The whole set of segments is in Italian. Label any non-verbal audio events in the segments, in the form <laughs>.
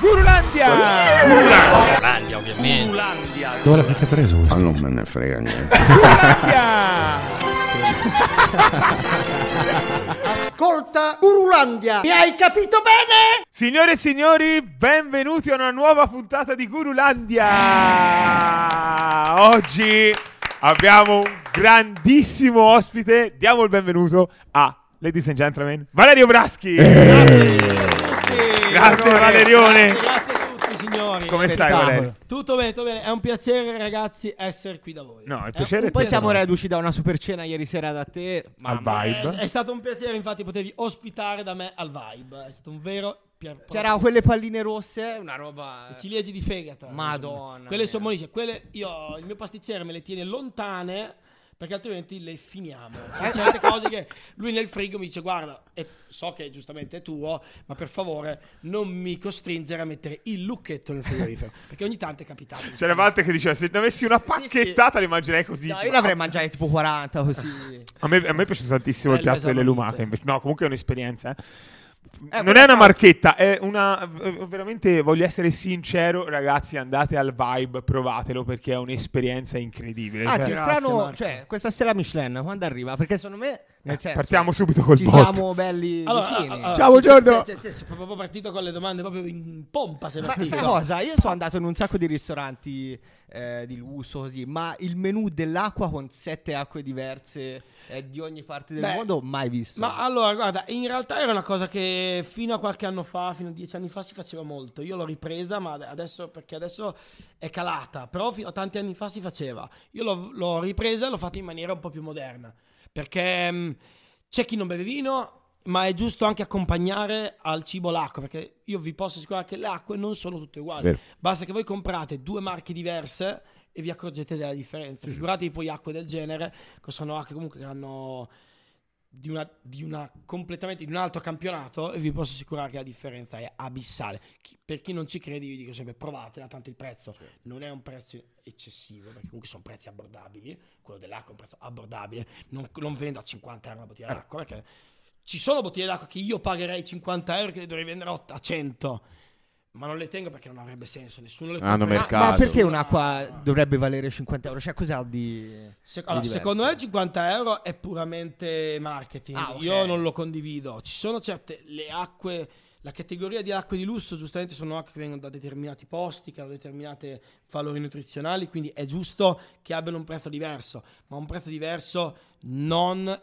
Gurulandia! Gurulandia, ovviamente. Gurulandia! Dove l'avete preso Ma questo? non me ne frega niente. Ascolta Urulandia, mi hai capito bene? Signore e signori, benvenuti a una nuova puntata di Gurulandia! Oggi abbiamo un grandissimo ospite. Diamo il benvenuto a, ladies and gentlemen, Valerio Braschi! Grazie, Valerione. Grazie, grazie a tutti signori. Come stai. Valerio? Tutto bene, tutto bene. È un piacere ragazzi essere qui da voi. No, il È piacere un è Poi siamo reduci da una super cena ieri sera da te. Al vibe. È, è stato un piacere infatti potervi ospitare da me al Vibe. È stato un vero. C'erano quelle palline rosse, una roba. ciliegie di fegato. Madonna Quelle mia. sono buonissime. Quelle io il mio pasticcere me le tiene lontane perché altrimenti le finiamo. <laughs> C'è certe cose che lui nel frigo mi dice guarda, e so che giustamente è tuo, ma per favore non mi costringere a mettere il lucchetto nel frigorifero, <laughs> perché ogni tanto è capitato. C'era volte che diceva se ne avessi una pacchettata le immaginai così. No, io ne avrei mangiate tipo 40 così. A me, a me è piaciuto tantissimo il Bello piatto delle lumache. invece. No, comunque è un'esperienza. eh. Eh, non è una marchetta, è una. eh, Veramente voglio essere sincero, ragazzi. Andate al vibe, provatelo perché è un'esperienza incredibile. Anzi, Cioè, Grazie, strano, cioè, questa stella Michelin quando arriva? Perché secondo me, nel senso, partiamo subito col ci bot. siamo belli Allora, vicini. allora, Ciao, sì, buongiorno. sì, sì, sì, sì, sei proprio partito con le domande proprio in pompa. Sei Ma sai cosa? Io sono andato in un sacco di ristoranti eh, di lusso così, ma il menù dell'acqua con sette acque diverse eh, di ogni parte del Beh, mondo mai visto. Ma allora, guarda, in realtà era una cosa che fino a qualche anno fa, fino a dieci anni fa, si faceva molto. Io l'ho ripresa, ma adesso, perché adesso è calata. Però fino a tanti anni fa si faceva. Io l'ho, l'ho ripresa e l'ho fatta in maniera un po' più moderna. Perché mh, c'è chi non beve vino, ma è giusto anche accompagnare al cibo l'acqua. Perché io vi posso assicurare che le acque non sono tutte uguali. Vero. Basta che voi comprate due marche diverse e vi accorgete della differenza. Mm. Figuratevi poi acque del genere, che sono acque comunque che hanno di una, di una completamente di un altro campionato e vi posso assicurare che la differenza è abissale. Chi- per chi non ci crede, io dico sempre provatela, tanto il prezzo non è un prezzo eccessivo, perché comunque sono prezzi abbordabili. Quello dell'acqua è un prezzo abbordabile, non, non vendo a 50 euro una bottiglia d'acqua perché ci sono bottiglie d'acqua che io pagherei 50 euro che le dovrei vendere a a 100. Ma non le tengo perché non avrebbe senso, nessuno le Hanno compra. Ma- mercato. ma perché un'acqua dovrebbe valere 50 euro? Cioè, cos'ha di. Se- di allora, diverso? secondo me 50 euro è puramente marketing. Ah, ok. Io non lo condivido. Ci sono certe le acque. La categoria di acque di lusso, giustamente, sono acque che vengono da determinati posti, che hanno determinate valori nutrizionali, quindi è giusto che abbiano un prezzo diverso, ma un prezzo diverso non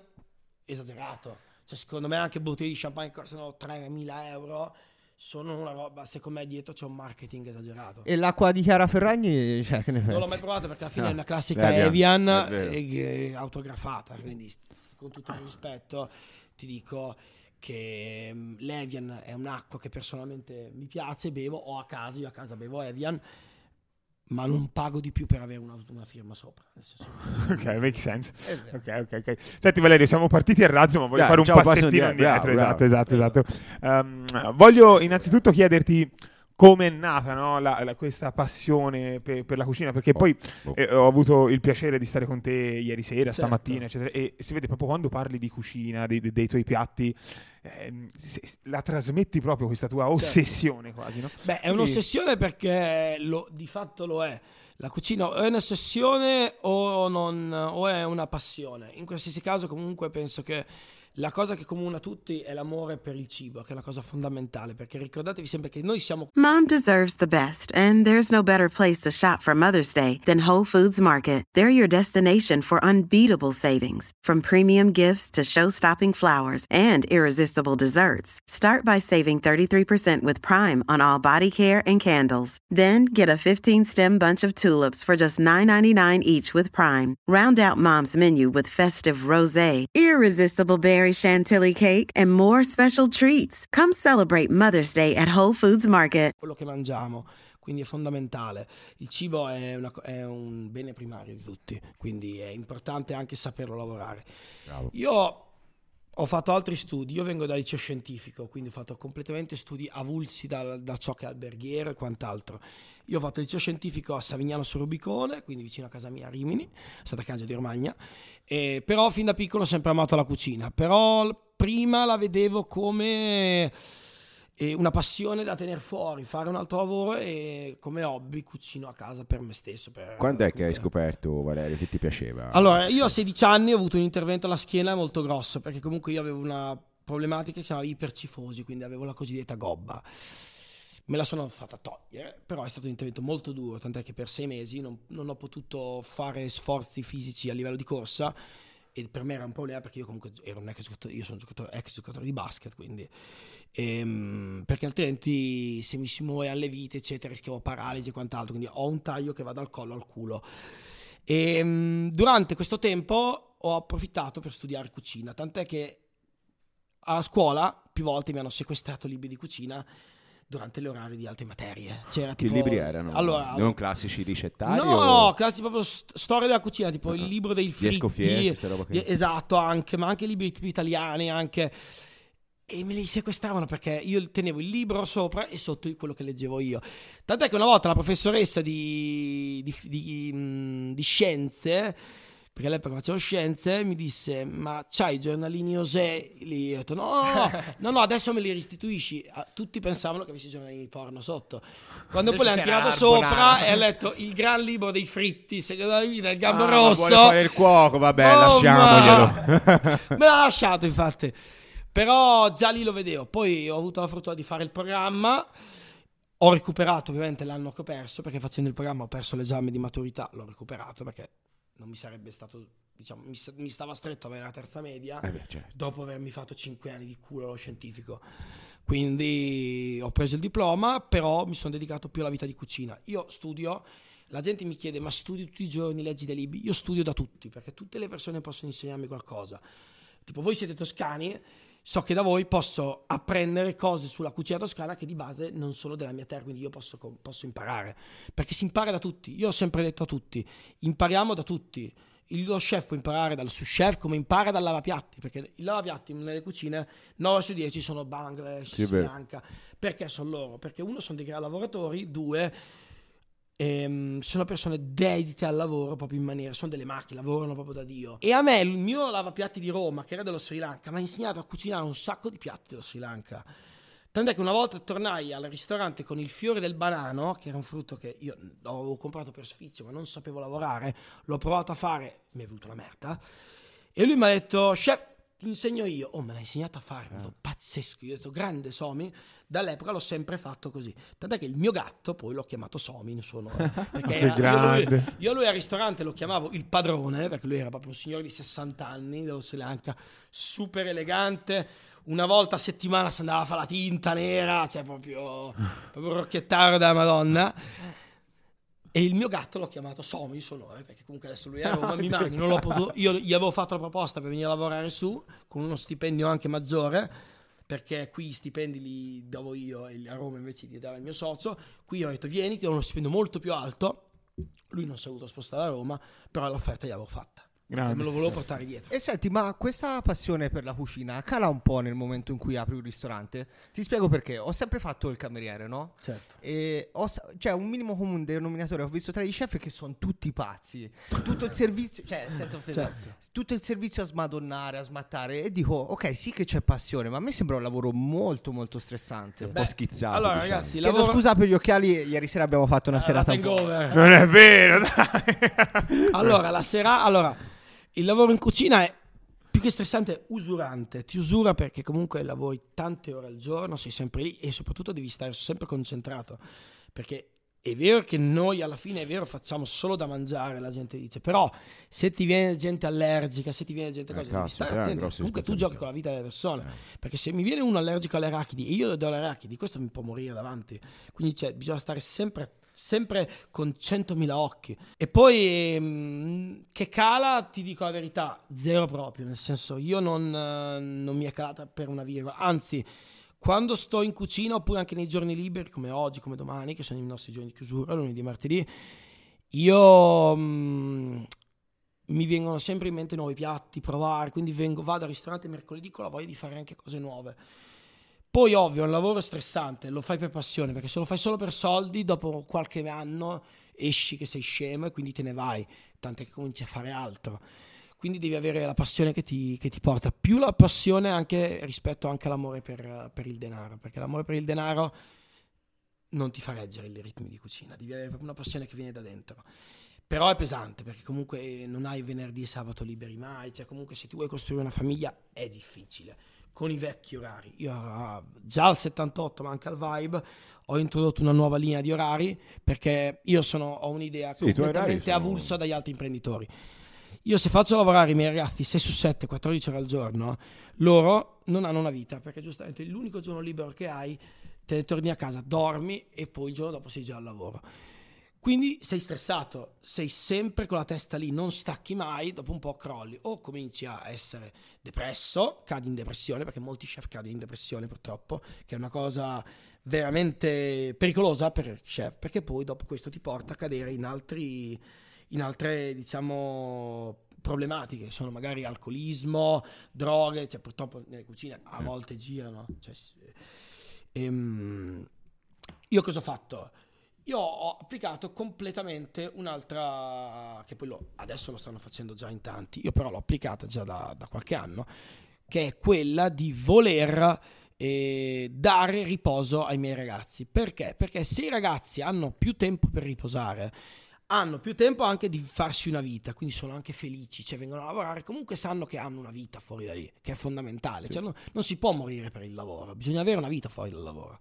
esagerato. Cioè, secondo me anche bottiglie di champagne che costano 3.000 euro sono una roba, secondo me dietro c'è un marketing esagerato. E l'acqua di Chiara Ferragni, cioè, che ne Non l'ho mai provato perché alla fine Ah, è una classica Evian, Evian, eh, eh, autografata, quindi con tutto il rispetto ti dico che mm, l'Evian è un'acqua che personalmente mi piace, bevo, ho a casa, io a casa bevo Evian, ma non pago di più per avere una, una firma sopra. nel senso- <laughs> Ok, make sense. È vero. Ok, ok, ok. Senti Valerio, siamo partiti a razzo, ma voglio Dai, fare un passettino indietro, bravo, esatto, bravo. esatto, esatto. Ehm, voglio innanzitutto chiederti come è nata no, la- la- questa passione per, per la cucina, perché Oh, poi oh. eh, ho avuto il piacere di stare con te ieri sera, Certo. stamattina, eccetera, e si vede proprio quando parli di cucina, dei, dei- dei tuoi piatti, ehm, se- la trasmetti proprio questa tua ossessione quasi, no? Beh, è un'ossessione perché lo- di fatto lo è. La cucina o è un'ossessione o, non, o è una passione. In qualsiasi caso comunque penso che la cosa che comuna tutti è l'amore per il cibo, che è cosa fondamentale, perché ricordatevi sempre che noi siamo Mom deserves the best, and there's no better place to shop for Mother's Day than Whole Foods Market. They're your destination for unbeatable savings, from premium gifts to show-stopping flowers and irresistible desserts. Start by saving 33% with Prime on all body care and candles. Then get a 15-stem bunch of tulips for just $9.99 each with Prime. Round out Mom's menu with festive rosé, irresistible berry chantilly cake, and more special treats. Come celebrate Mother's Day at Whole Foods Market. quello che mangiamo, quindi è fondamentale. Il cibo è, una è un bene primario di tutti, quindi è importante anche saperlo lavorare. Bravo. Io ho fatto altri studi, io vengo dal liceo scientifico, quindi ho fatto completamente studi avulsi da, da ciò che è alberghiero e quant'altro. Io ho fatto il liceo scientifico a Savignano sul Rubicone, quindi vicino a casa mia a Rimini, Santa Cangia di Romagna, e, però fin da piccolo ho sempre amato la cucina, però prima la vedevo come e una passione da tenere fuori, fare un altro lavoro e come hobby cucino a casa per me stesso. per- Quando è che hai scoperto, Valerio, che ti piaceva? Allora, io a 16 anni ho avuto un intervento alla schiena molto grosso perché comunque io avevo una problematica che si chiamava ipercifosi, quindi avevo la cosiddetta gobba. Me la sono fatta togliere, però è stato un intervento molto duro, tant'è che per sei mesi non, non ho potuto fare sforzi fisici a livello di corsa e per me era un problema perché io comunque ero un ex giocatore, io sono giocatore, ex giocatore di basket, quindi ehm, perché altrimenti se mi si muovevano le vite, eccetera, rischiavo paralisi e quant'altro, quindi ho un taglio che va dal collo al culo. E mm, durante questo tempo ho approfittato per studiare cucina, tant'è che a scuola più volte mi hanno sequestrato libri di cucina durante le orari di altre materie. C'era Che tipo- libri erano? Allora, non classici ricettari? No, o- no, classici proprio st- storia della cucina, tipo il Ah. libro dei fritti. Escoffier, qui. di- esatto, anche, ma anche libri tipo italiani, anche. E me li sequestravano perché io tenevo il libro sopra e sotto quello che leggevo io. Tant'è che una volta la professoressa di, di, di, mm, di scienze, perché all'epoca facevo scienze, mi disse: Ma c'hai i giornalini Osè? Lì ho detto: No, no, no, <laughs> no, no, adesso me li restituisci. Ah, Tutti pensavano che avessi i giornalini porno sotto. Quando poi Invece le hanno c'era tirato sopra e ha letto il gran libro dei fritti, secondo la vita, il gambo Ah, rosso. vuole fare il cuoco, vabbè, Oh, lasciamoglielo. ma- <laughs> Me l'ha lasciato, infatti. Però già lì lo vedevo. Poi ho avuto la fortuna di fare il programma. Ho recuperato ovviamente l'anno che ho perso, perché facendo il programma ho perso l'esame di maturità. L'ho recuperato perché non mi sarebbe stato, diciamo, mi, mi stava stretto avere la terza media Eh beh, certo. dopo avermi fatto 5 anni di culo allo scientifico. Quindi ho preso il diploma, però mi sono dedicato più alla vita di cucina. Io studio, la gente mi chiede ma studi tutti i giorni, leggi dei libri? Io studio da tutti, perché tutte le persone possono insegnarmi qualcosa. Tipo voi siete toscani, so che da voi posso apprendere cose sulla cucina toscana che di base non sono della mia terra, quindi io posso, posso imparare. Perché si impara da tutti. Io ho sempre detto a tutti, impariamo da tutti. Il lo chef può imparare dal sous chef come impara dal lavapiatti, perché il lavapiatti nelle cucine 9 su 10 sono Bangladesh, Sì, Sri. Lanka. Perché sono loro? Perché uno sono dei gran lavoratori, due ehm, sono persone dedite al lavoro proprio in maniera, sono delle macchine, lavorano proprio da Dio. E a me il mio lavapiatti di Roma, che era dello Sri Lanka, mi ha insegnato a cucinare un sacco di piatti dello Sri Lanka. Tant'è che una volta tornai al ristorante con il fiore del banano, che era un frutto che io avevo comprato per sfizio, ma non sapevo lavorare, l'ho provato a fare, mi è venuta la merda. E lui mi ha detto, chef, insegno io. Oh, me l'ha insegnato a fare, detto, pazzesco. Io ho detto, grande Somi. Dall'epoca l'ho sempre fatto così. Tant'è che il mio gatto poi l'ho chiamato Somi in suo nome. <laughs> Perché era- io, lui, io lui al ristorante lo chiamavo il padrone, perché lui era proprio un signore di 60 anni, dello Sri Lanka, super elegante. Una volta a settimana si andava a fare la tinta nera, cioè proprio, proprio un rocchettaro della Madonna. E il mio gatto l'ho chiamato Somi, il suo nome, perché comunque adesso lui è a Roma, <laughs> mi manca, non l'ho potuto, io gli avevo fatto la proposta per venire a lavorare su, con uno stipendio anche maggiore, perché qui i stipendi li davo io e a Roma invece li dava il mio socio, qui ho detto vieni, ti do uno stipendio molto più alto, lui non si è voluto spostare a Roma, però l'offerta gliel'avevo fatta, Grande. e me lo volevo portare dietro. E senti, ma questa passione per la cucina cala un po' nel momento in cui apri un ristorante? Ti spiego perché. Ho sempre fatto il cameriere, no? Certo. E ho, cioè, un minimo comune denominatore. Ho visto tra gli chef che sono tutti pazzi. Tutto il servizio, cioè, senza offendere, Certo. tutto il servizio a smadonnare, a smattare. E dico, ok, sì che c'è passione, ma a me sembra un lavoro molto, molto stressante. un po' schizzato. Allora diciamo. ragazzi, Chiedo lavoro... scusa per gli occhiali, ieri sera abbiamo fatto una Eh, serata un po'. hangover. Non è vero, dai. Allora, la sera, allora, il lavoro in cucina è più che stressante, usurante. Ti usura perché comunque lavori tante ore al giorno, sei sempre lì e soprattutto devi stare sempre concentrato. Perché è vero che noi alla fine, è vero, facciamo solo da mangiare, la gente dice, però se ti viene gente allergica, se ti viene gente Eh, cosa, devi stare una attento. Comunque tu giochi con la vita delle persone. Eh. Perché se mi viene uno allergico alle arachidi e io le do le arachidi, questo mi può morire davanti. Quindi cioè, bisogna stare sempre, sempre con 100.000 occhi. E poi ehm, che cala, ti dico la verità, zero proprio. Nel senso, io non, eh, non mi è calata per una virgola. Anzi, quando sto in cucina, oppure anche nei giorni liberi, come oggi, come domani, che sono i nostri giorni di chiusura, lunedì e martedì, io mm, mi vengono sempre in mente nuovi piatti, provare, quindi vengo, vado al ristorante mercoledì con la voglia di fare anche cose nuove. Poi ovvio, è un lavoro stressante, lo fai per passione, perché se lo fai solo per soldi, dopo qualche anno esci che sei scemo e quindi te ne vai, tant'è che cominci a fare altro. Quindi devi avere la passione che ti, che ti porta, più la passione anche rispetto anche all'amore per, per il denaro, perché l'amore per il denaro non ti fa reggere i ritmi di cucina, devi avere proprio una passione che viene da dentro. Però è pesante perché comunque non hai venerdì e sabato liberi mai, cioè comunque se ti vuoi costruire una famiglia è difficile con i vecchi orari. Io ah, già al 78, ma anche al Vibe, ho introdotto una nuova linea di orari perché io sono, ho un'idea Sì, completamente avulsa dagli altri imprenditori. Io se faccio lavorare i miei ragazzi 6 su 7, 14 ore al giorno, loro non hanno una vita perché giustamente l'unico giorno libero che hai, te ne torni a casa, dormi e poi il giorno dopo sei già al lavoro. Quindi sei stressato, sei sempre con la testa lì, non stacchi mai, dopo un po' crolli o cominci a essere depresso, cadi in depressione, perché molti chef cadono in depressione purtroppo, che è una cosa veramente pericolosa per il chef, perché poi dopo questo ti porta a cadere in, altri, in altre, diciamo, problematiche, sono magari alcolismo, droghe, cioè purtroppo nelle cucine a volte girano. Cioè, ehm, io cosa ho fatto? Io ho applicato completamente un'altra, che poi lo- adesso lo stanno facendo già in tanti, io però l'ho applicata già da, da qualche anno, che è quella di voler eh, dare riposo ai miei ragazzi. Perché? Perché se i ragazzi hanno più tempo per riposare, hanno più tempo anche di farsi una vita, quindi sono anche felici, cioè vengono a lavorare, comunque sanno che hanno una vita fuori da lì, che è fondamentale, cioè non, non si può morire per il lavoro, bisogna avere una vita fuori dal lavoro.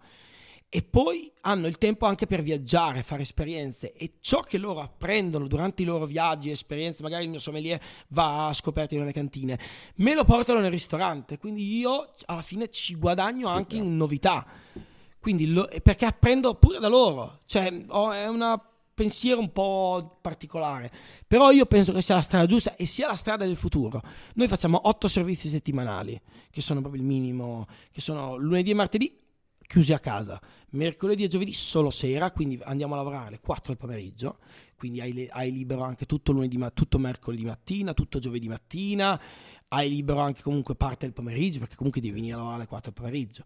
E poi hanno il tempo anche per viaggiare, fare esperienze e ciò che loro apprendono durante i loro viaggi, esperienze, magari il mio sommelier va a scoperti nuove cantine, me lo portano nel ristorante, quindi io alla fine ci guadagno anche in novità. Quindi lo- perché apprendo pure da loro, cioè ho- è un pensiero un po' particolare, però io penso che sia la strada giusta e sia la strada del futuro. Noi facciamo otto servizi settimanali, che sono proprio il minimo, che sono lunedì e martedì chiusi a casa, mercoledì e giovedì solo sera, quindi andiamo a lavorare alle 4 del pomeriggio, quindi hai, hai libero anche tutto, lunedì, tutto mercoledì mattina, tutto giovedì mattina, hai libero anche comunque parte del pomeriggio, perché comunque devi venire a lavorare alle 4 del pomeriggio.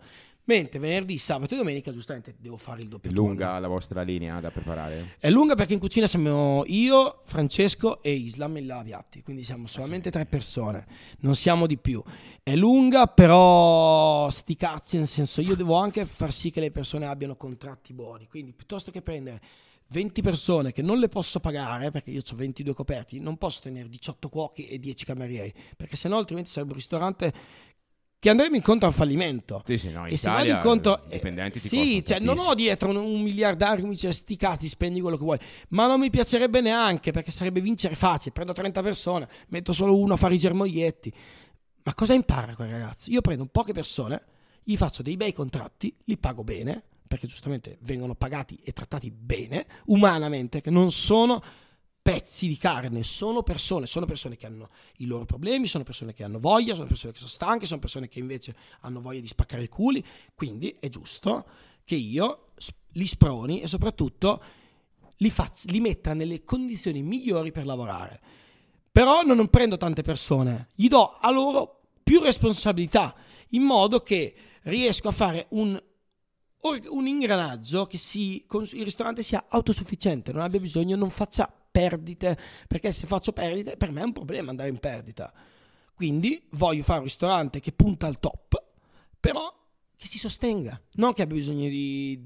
Mentre venerdì, sabato e domenica, giustamente, devo fare il doppio turno. Lunga la vostra linea da preparare? È lunga perché in cucina siamo io, Francesco e Islam il Laviatti, quindi siamo solamente tre persone, non siamo di più. È lunga, però sti cazzi, nel senso io devo anche far sì che le persone abbiano contratti buoni, quindi piuttosto che prendere 20 persone che non le posso pagare, perché io ho 22 coperti, non posso tenere 18 cuochi e 10 camerieri, perché sennò altrimenti sarebbe un ristorante che andremo incontro al fallimento. Sì, sì, no, E se vado incontro, dipendenti ti sì, cioè, non ho dietro un, un miliardario che mi dice sti cazzi, spendi quello che vuoi, ma non mi piacerebbe neanche perché sarebbe vincere facile. Prendo 30 persone, metto solo uno a fare i germoglietti. Ma cosa impara quel ragazzo? Io prendo poche persone, gli faccio dei bei contratti, li pago bene, perché giustamente vengono pagati e trattati bene, umanamente, che non sono pezzi di carne, sono persone, sono persone che hanno i loro problemi, sono persone che hanno voglia, sono persone che sono stanche, sono persone che invece hanno voglia di spaccare i culi, quindi è giusto che io li sproni e soprattutto li, faccia, li metta nelle condizioni migliori per lavorare. Però non prendo tante persone, gli do a loro più responsabilità, in modo che riesco a fare un, un ingranaggio che si, il ristorante sia autosufficiente, non abbia bisogno, non faccia perdite, perché se faccio perdite per me è un problema andare in perdita. Quindi voglio fare un ristorante che punta al top, però che si sostenga, non che abbia bisogno di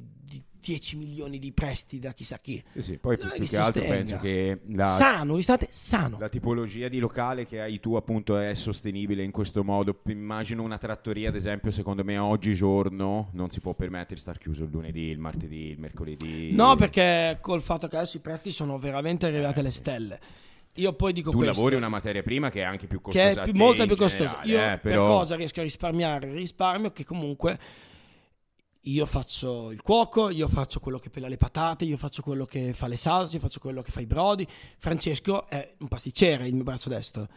10 milioni di prestiti da chissà chi. Sì, sì, poi è più che che altro penso che la, Sano, ristorante sano. la tipologia di locale che hai tu appunto è sostenibile in questo modo. Immagino una trattoria, ad esempio, secondo me oggigiorno non si può permettere di star chiuso il lunedì, il martedì, il mercoledì. No, perché col fatto che adesso i prezzi sono veramente arrivati alle stelle. Io poi dico tu questo. lavori una materia prima che è anche più che costosa. è a più- molto più costosa. Io eh, però... per cosa riesco a risparmiare? Risparmio che comunque io faccio il cuoco, io faccio quello che pela le patate, io faccio quello che fa le salse, io faccio quello che fa i brodi. Francesco è un pasticcere, il mio braccio destro,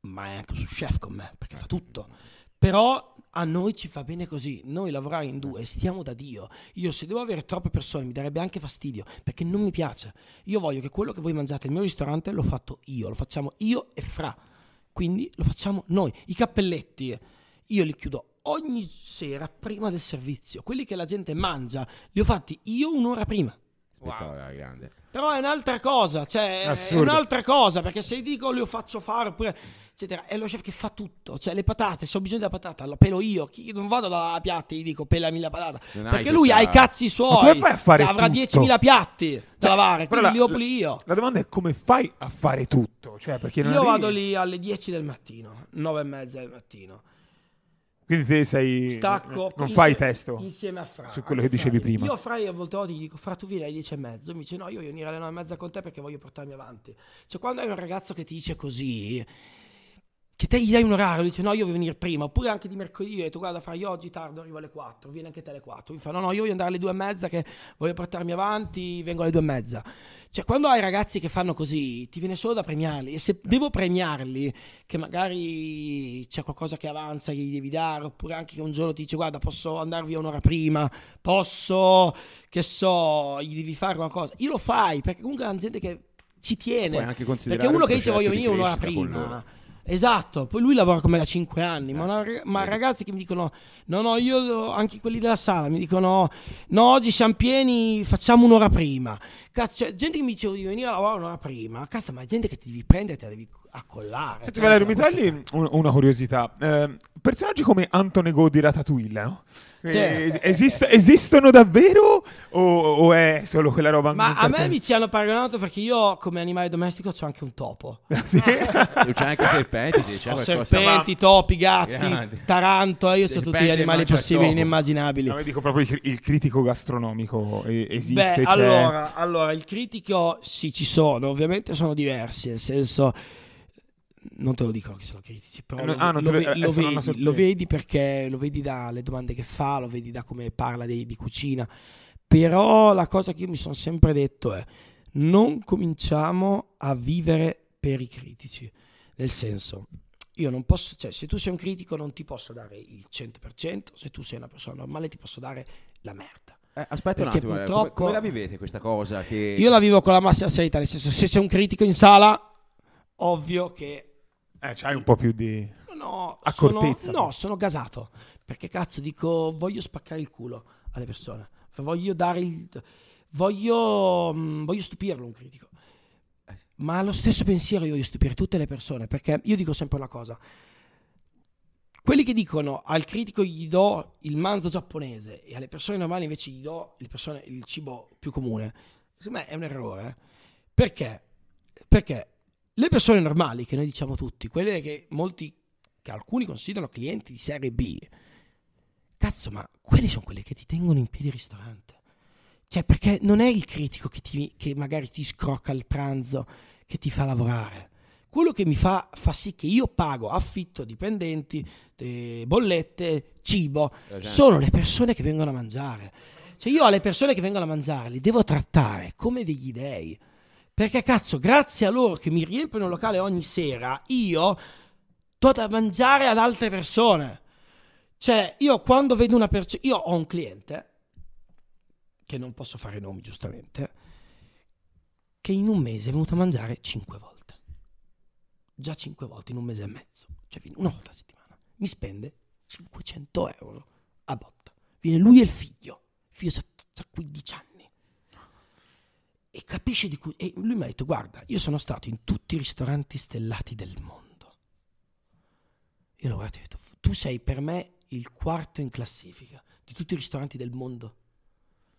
ma è anche un chef con me perché fa tutto. Però a noi ci fa bene così, noi lavorare in due stiamo da Dio. Io se devo avere troppe persone mi darebbe anche fastidio perché non mi piace. Io voglio che quello che voi mangiate nel mio ristorante lo fatto io, lo facciamo io e Fra. Quindi lo facciamo noi. I cappelletti io li chiudo ogni sera prima del servizio. Quelli che la gente mangia li ho fatti io un'ora prima. La grande. Però è un'altra cosa, cioè è Assurdo. un'altra cosa, perché se dico lo faccio fare oppure eccetera, è lo chef che fa tutto, cioè le patate, se ho bisogno della patata, la pelo io, chi non vado dalla piatti e gli dico pelami la patata, Non perché lui questa- ha i cazzi suoi, come fai a fare Cioè, avrà tutto? 10.000 piatti da lavare, Però quindi la- li opli io. La domanda è come fai a fare tutto? Cioè, perché non Io arrivi- vado lì alle 10 del mattino, 9 e mezza del mattino. Quindi te sei... Stacco. Non insie- fai testo Insieme a Fra. su quello che dicevi Fra. prima. Io a Fra io a volte gli dico, Fra tu vieni alle 10 e mezzo. Mi dice no, io voglio venire alle 9 e mezza con te perché voglio portarmi avanti. Cioè quando hai un ragazzo che ti dice così, che te gli dai un orario, dice no, io voglio venire prima. Oppure anche di mercoledì, e tu guarda Fra, io oggi tardo arrivo alle 4, vieni anche te alle 4. Mi fa no, no, io voglio andare alle 2 e mezza che voglio portarmi avanti, vengo alle 2 e mezza. Cioè quando hai ragazzi che fanno così, ti viene solo da premiarli. E se devo premiarli, che magari c'è qualcosa che avanza, gli devi dare, oppure anche che un giorno ti dice guarda posso andare via un'ora prima, posso, che so, gli devi fare qualcosa. Io lo fai, perché comunque è gente che ci tiene. Perché uno un che dice voglio venire un'ora prima. Esatto, poi lui lavora con me da 5 anni, ma, Eh, una- ma vedi. ragazzi che mi dicono no no io anche quelli della sala mi dicono no oggi siamo pieni facciamo un'ora prima. Cazzo cioè, gente che mi dice devi venire a lavorare un'ora prima cazzo ma è gente che ti devi prendere te la devi accollare Senti Cioè, Valerio, mi togli un- una curiosità. Eh, personaggi come Anton Go di Ratatouille, no? Sì. Eh, esist- esistono davvero o, o è solo quella roba? ma a me mi ci hanno paragonato perché io come animale domestico c'ho anche un topo <laughs> Sì? <laughs> C'è anche serpenti, sì, c'è ho serpenti, topi, gatti, Grande. taranto, io ho tutti gli e animali possibili e topo. No, inimmaginabili. io dico proprio il, il critico gastronomico eh, esiste. Beh, allora, allora, il critico sì, ci sono, ovviamente sono diversi, nel senso non te lo dicono che sono critici, però Eh, lo, ah, lo lo- ve- è lo una vedi, lo vedi perché lo vedi dalle domande che fa, lo vedi da come parla di, di cucina. Però la cosa che io mi sono sempre detto è non cominciamo a vivere per i critici. Nel senso, io non posso, cioè se tu sei un critico non ti posso dare il 100%, se tu sei una persona normale ti posso dare la merda. Eh, aspetta un Perché attimo, eh, purtroppo- come, come la vivete questa cosa? Che... Io la vivo con la massima serietà, nel senso se c'è un critico in sala, ovvio che Eh, c'hai un po' più di... no, Accortezza, sono, no, sono gasato, perché cazzo dico voglio spaccare il culo alle persone, voglio dare il voglio mm, voglio stupirlo un critico. Ma allo stesso pensiero io voglio stupire tutte le persone, perché io dico sempre una cosa. Quelli che dicono al critico gli do il manzo giapponese e alle persone normali invece gli do il, persone- il cibo più comune, secondo me è un errore. eh. Perché? Perché le persone normali, che noi diciamo tutti, quelle che molti, che alcuni considerano clienti di serie B, cazzo, ma quelli sono quelli che ti tengono in piedi il ristorante. Cioè, perché non è il critico che, ti- che magari ti scrocca il pranzo, che ti fa lavorare. Quello che mi fa, fa sì che io pago affitto, dipendenti, eh, bollette, cibo, gente. sono le persone che vengono a mangiare. Cioè io alle persone che vengono a mangiare li devo trattare come degli dei. Perché cazzo, grazie a loro che mi riempiono il locale ogni sera, io do da mangiare ad altre persone. Cioè, io quando vedo una persona... Io ho un cliente, che non posso fare nomi giustamente, che in un mese è venuto a mangiare 5 volte. Già 5 volte in un mese e mezzo. Cioè, una volta a settimana. Mi spende 500 euro a botta. Viene lui e il figlio. Il figlio ha 15 anni. E capisce di cui... E lui mi ha detto, guarda, io sono stato in tutti i ristoranti stellati del mondo. Io l'ho guardato e ho detto, tu sei per me il quarto in classifica di tutti i ristoranti del mondo.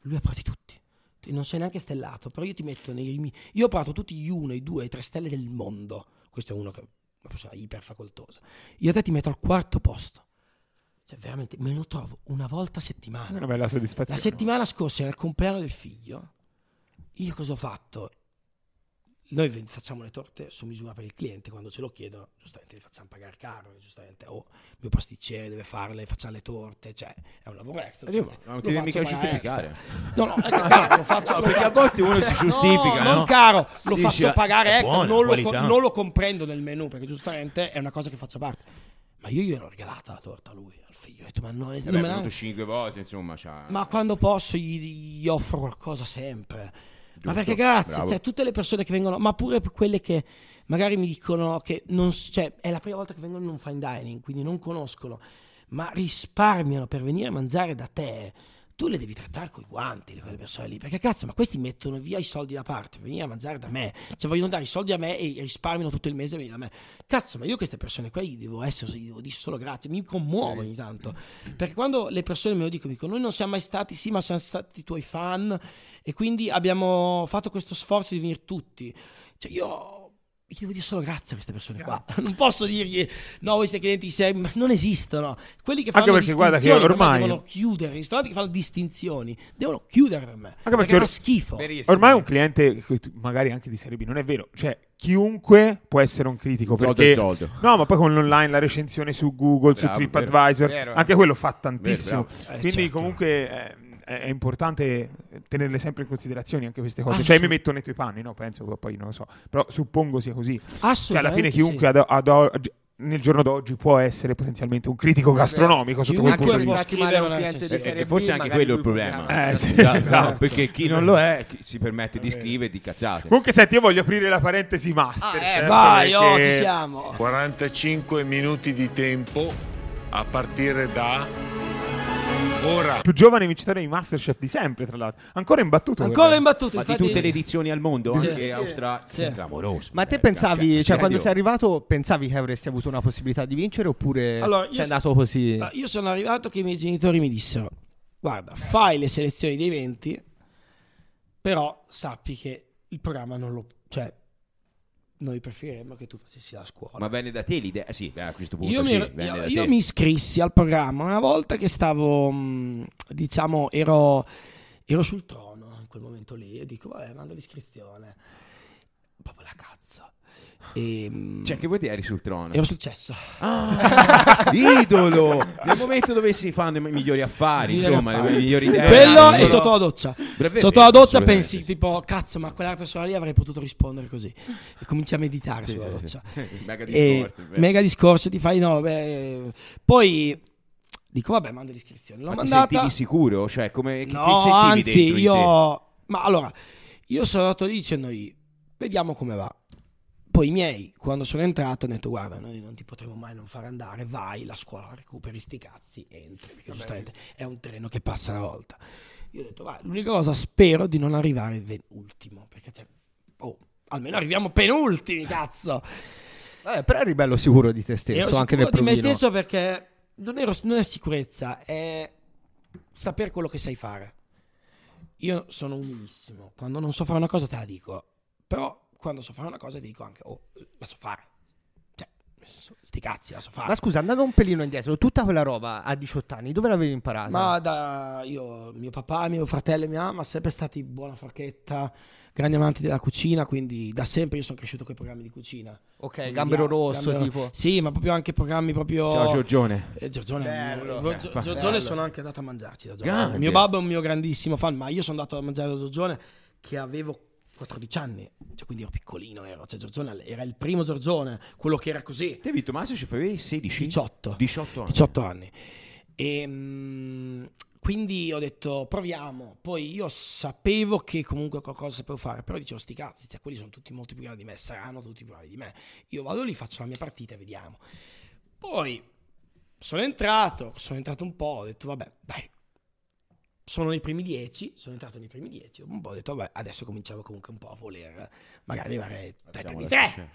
Lui ha provati tutti. Tu non sei neanche stellato, però io ti metto nei... Io ho provato tutti gli 1, i 2, i 3 stelle del mondo. Questo è uno che è una persona iperfacoltosa. Io a te ti metto al quarto posto. Cioè, veramente, me lo trovo una volta a settimana. Una bella La soddisfazione. settimana scorsa era il compleanno del figlio. Io cosa ho fatto? Noi facciamo le torte su misura per il cliente, quando ce lo chiedono, giustamente le facciamo pagare caro, giustamente, o il mio pasticcere deve farle, facciamo le torte, cioè è un lavoro extra. Eh, giustamente, ma non ti devi mica giustificare. extra. No, no, è <laughs> caro, lo faccio, No, lo perché a faccio- volte uno si giustifica, no? non caro, lo Dici, faccio eh, pagare è extra, buona, non lo, non lo comprendo nel menù, perché giustamente è una cosa che faccio parte. Ma io gliel'ho regalata la torta a lui, al figlio, ho detto, ma non, Eh non me è la- venuto cinque volte, insomma. c'ha- ma quando posso gli, gli offro qualcosa sempre. Ma Giusto, perché grazie, cioè tutte le persone che vengono, ma pure quelle che magari mi dicono che non, cioè, è la prima volta che vengono in un fine dining, quindi non conoscono, ma risparmiano per venire a mangiare da te tu le devi trattare con i guanti, quelle persone lì, perché cazzo, ma questi mettono via i soldi da parte venire a mangiare da me, cioè vogliono dare i soldi a me e risparmiano tutto il mese e venire da me. Cazzo, ma io queste persone qua gli devo essere, gli devo dire solo grazie, mi commuovo ogni tanto, perché quando le persone me lo dicono, dicono, noi non siamo mai stati, sì, ma siamo stati i tuoi fan e quindi abbiamo fatto questo sforzo di venire tutti. Cioè io gli devo dire solo grazie a queste persone qua. <laughs> Non posso dirgli no, voi siete clienti seri, ma non esistono. Quelli che fanno Anche perché guarda che ormai- devono chiudere. I ristoranti che fanno distinzioni devono chiudere per me. Anche perché, perché or- fa schifo. Ormai un cliente, magari anche di Serie B, non è vero. Cioè, chiunque può essere un critico. Perché, è zoldo. No, ma poi con l'online, la recensione su Google, su Bravo, TripAdvisor, vero. Vero. anche quello fa tantissimo. Vero, bravo. Eh, Quindi, certo. comunque, eh, è, importante tenerle sempre in considerazione anche queste cose. Cioè, mi metto nei tuoi panni, no? Penso, poi non lo so. Però suppongo sia così. Cioè, Assolutamente. alla fine, sì. chiunque ad, ad oggi- nel giorno d'oggi può essere potenzialmente un critico gastronomico sotto quel punto di vista. E forse B, anche quello è il problema. programma. Eh, sì. Esatto, Esatto. perché chi non lo è chi si permette di scrivere di cazzate. Comunque, senti, io voglio aprire la parentesi master. Ah, eh, certo, vai, oh, ci siamo. 45 minuti di tempo a partire da ora. più giovane vincitore di Masterchef di sempre, tra l'altro. Ancora imbattuto. Ancora imbattuto. Ma di infatti- tutte le edizioni al mondo, Sì. anche Sì. Australia, Sì. è clamoroso. Ma te Eh, pensavi, cioè, cioè, quando sei arrivato, pensavi che avresti avuto una possibilità di vincere oppure Allora, io sei so- andato così? Allora, io sono arrivato che i miei genitori mi dissero: Guarda, fai le selezioni dei 20, però sappi che il programma non lo. cioè, noi preferiremmo che tu facessi la scuola. Ma venne da te l'idea? eh, Sì, a questo punto Io, mi, sì, venne io- io mi iscrissi al programma una volta che stavo, mh, diciamo, ero, ero sul trono in quel momento lì e dico, vabbè, mando l'iscrizione. Proprio la cazzo. E, mh, Cioè, che vuoi dire eri sul trono? ero successo. Ah, <laughs> idolo! Nel momento dove si fanno i migliori affari, Migliori insomma, affari. le migliori idee. Quello è sotto la doccia. Breve- Sotto la doccia pensi sì. tipo, cazzo, ma quella persona lì avrei potuto rispondere così. E cominci a meditare Sì, sulla sì, doccia. <laughs> Mega discorso. vero. mega discorso, ti fai no, beh, poi dico vabbè, mando l'iscrizione. L'ho Ma ti mandata. sentivi sicuro? Cioè, come che, no, anzi, io ma allora, io sono andato lì dicendogli "Vediamo come va". Poi i miei, quando sono entrato, hanno detto guarda, noi non ti potremo mai non fare andare, vai, la scuola recuperi sti cazzi, entri, perché giustamente è un treno che passa una volta. Io ho detto, vai, l'unica cosa spero di non arrivare ultimo, perché cioè, oh, almeno arriviamo penultimi, cazzo. Vabbè, però eri bello sicuro di te stesso, Ero anche nel di me provino. stesso perché non, ero- non è sicurezza, è sapere quello che sai fare. Io sono umilissimo, quando non so fare una cosa te la dico, però quando so fare una cosa ti dico anche, oh, la so fare. Cioè, sti cazzi, la so fare. Ma scusa, andando un pelino indietro, tutta quella roba a 18 anni, dove l'avevi imparata? Ma da io, mio papà, mio fratello e mia mamma, sempre stati buona forchetta, grandi amanti della cucina, quindi da sempre io sono cresciuto con i programmi di cucina. ok, Quindi, Gambero ah, Rosso, Gambero- tipo. Sì, ma proprio anche programmi proprio... Ciao Giorgione. Eh, Giorgione, Bello. Gio- Gio- Fa- Giorgione bello. sono anche andato a mangiarci da Giorgione. Grande. Mio babbo è un mio grandissimo fan, ma io sono andato a mangiare da Giorgione che avevo 14 anni, cioè, quindi ero piccolino, ero. Cioè, Giorgione era il primo Giorgione, quello che era così. Te Vito Masterchef avevi 16? 18. 18 anni. 18 anni. E, mm, quindi ho detto proviamo. Poi io sapevo che comunque qualcosa sapevo fare, però dicevo sti cazzi, cioè, quelli sono tutti molto più bravi di me, saranno tutti più bravi di me. Io vado lì, faccio la mia partita e vediamo. Poi sono entrato, sono entrato un po', ho detto vabbè, dai. Sono nei primi 10, sono entrato nei primi 10, un po' ho detto vabbè, adesso cominciavo comunque un po' a voler magari arrivare tra i primi la 3. scena.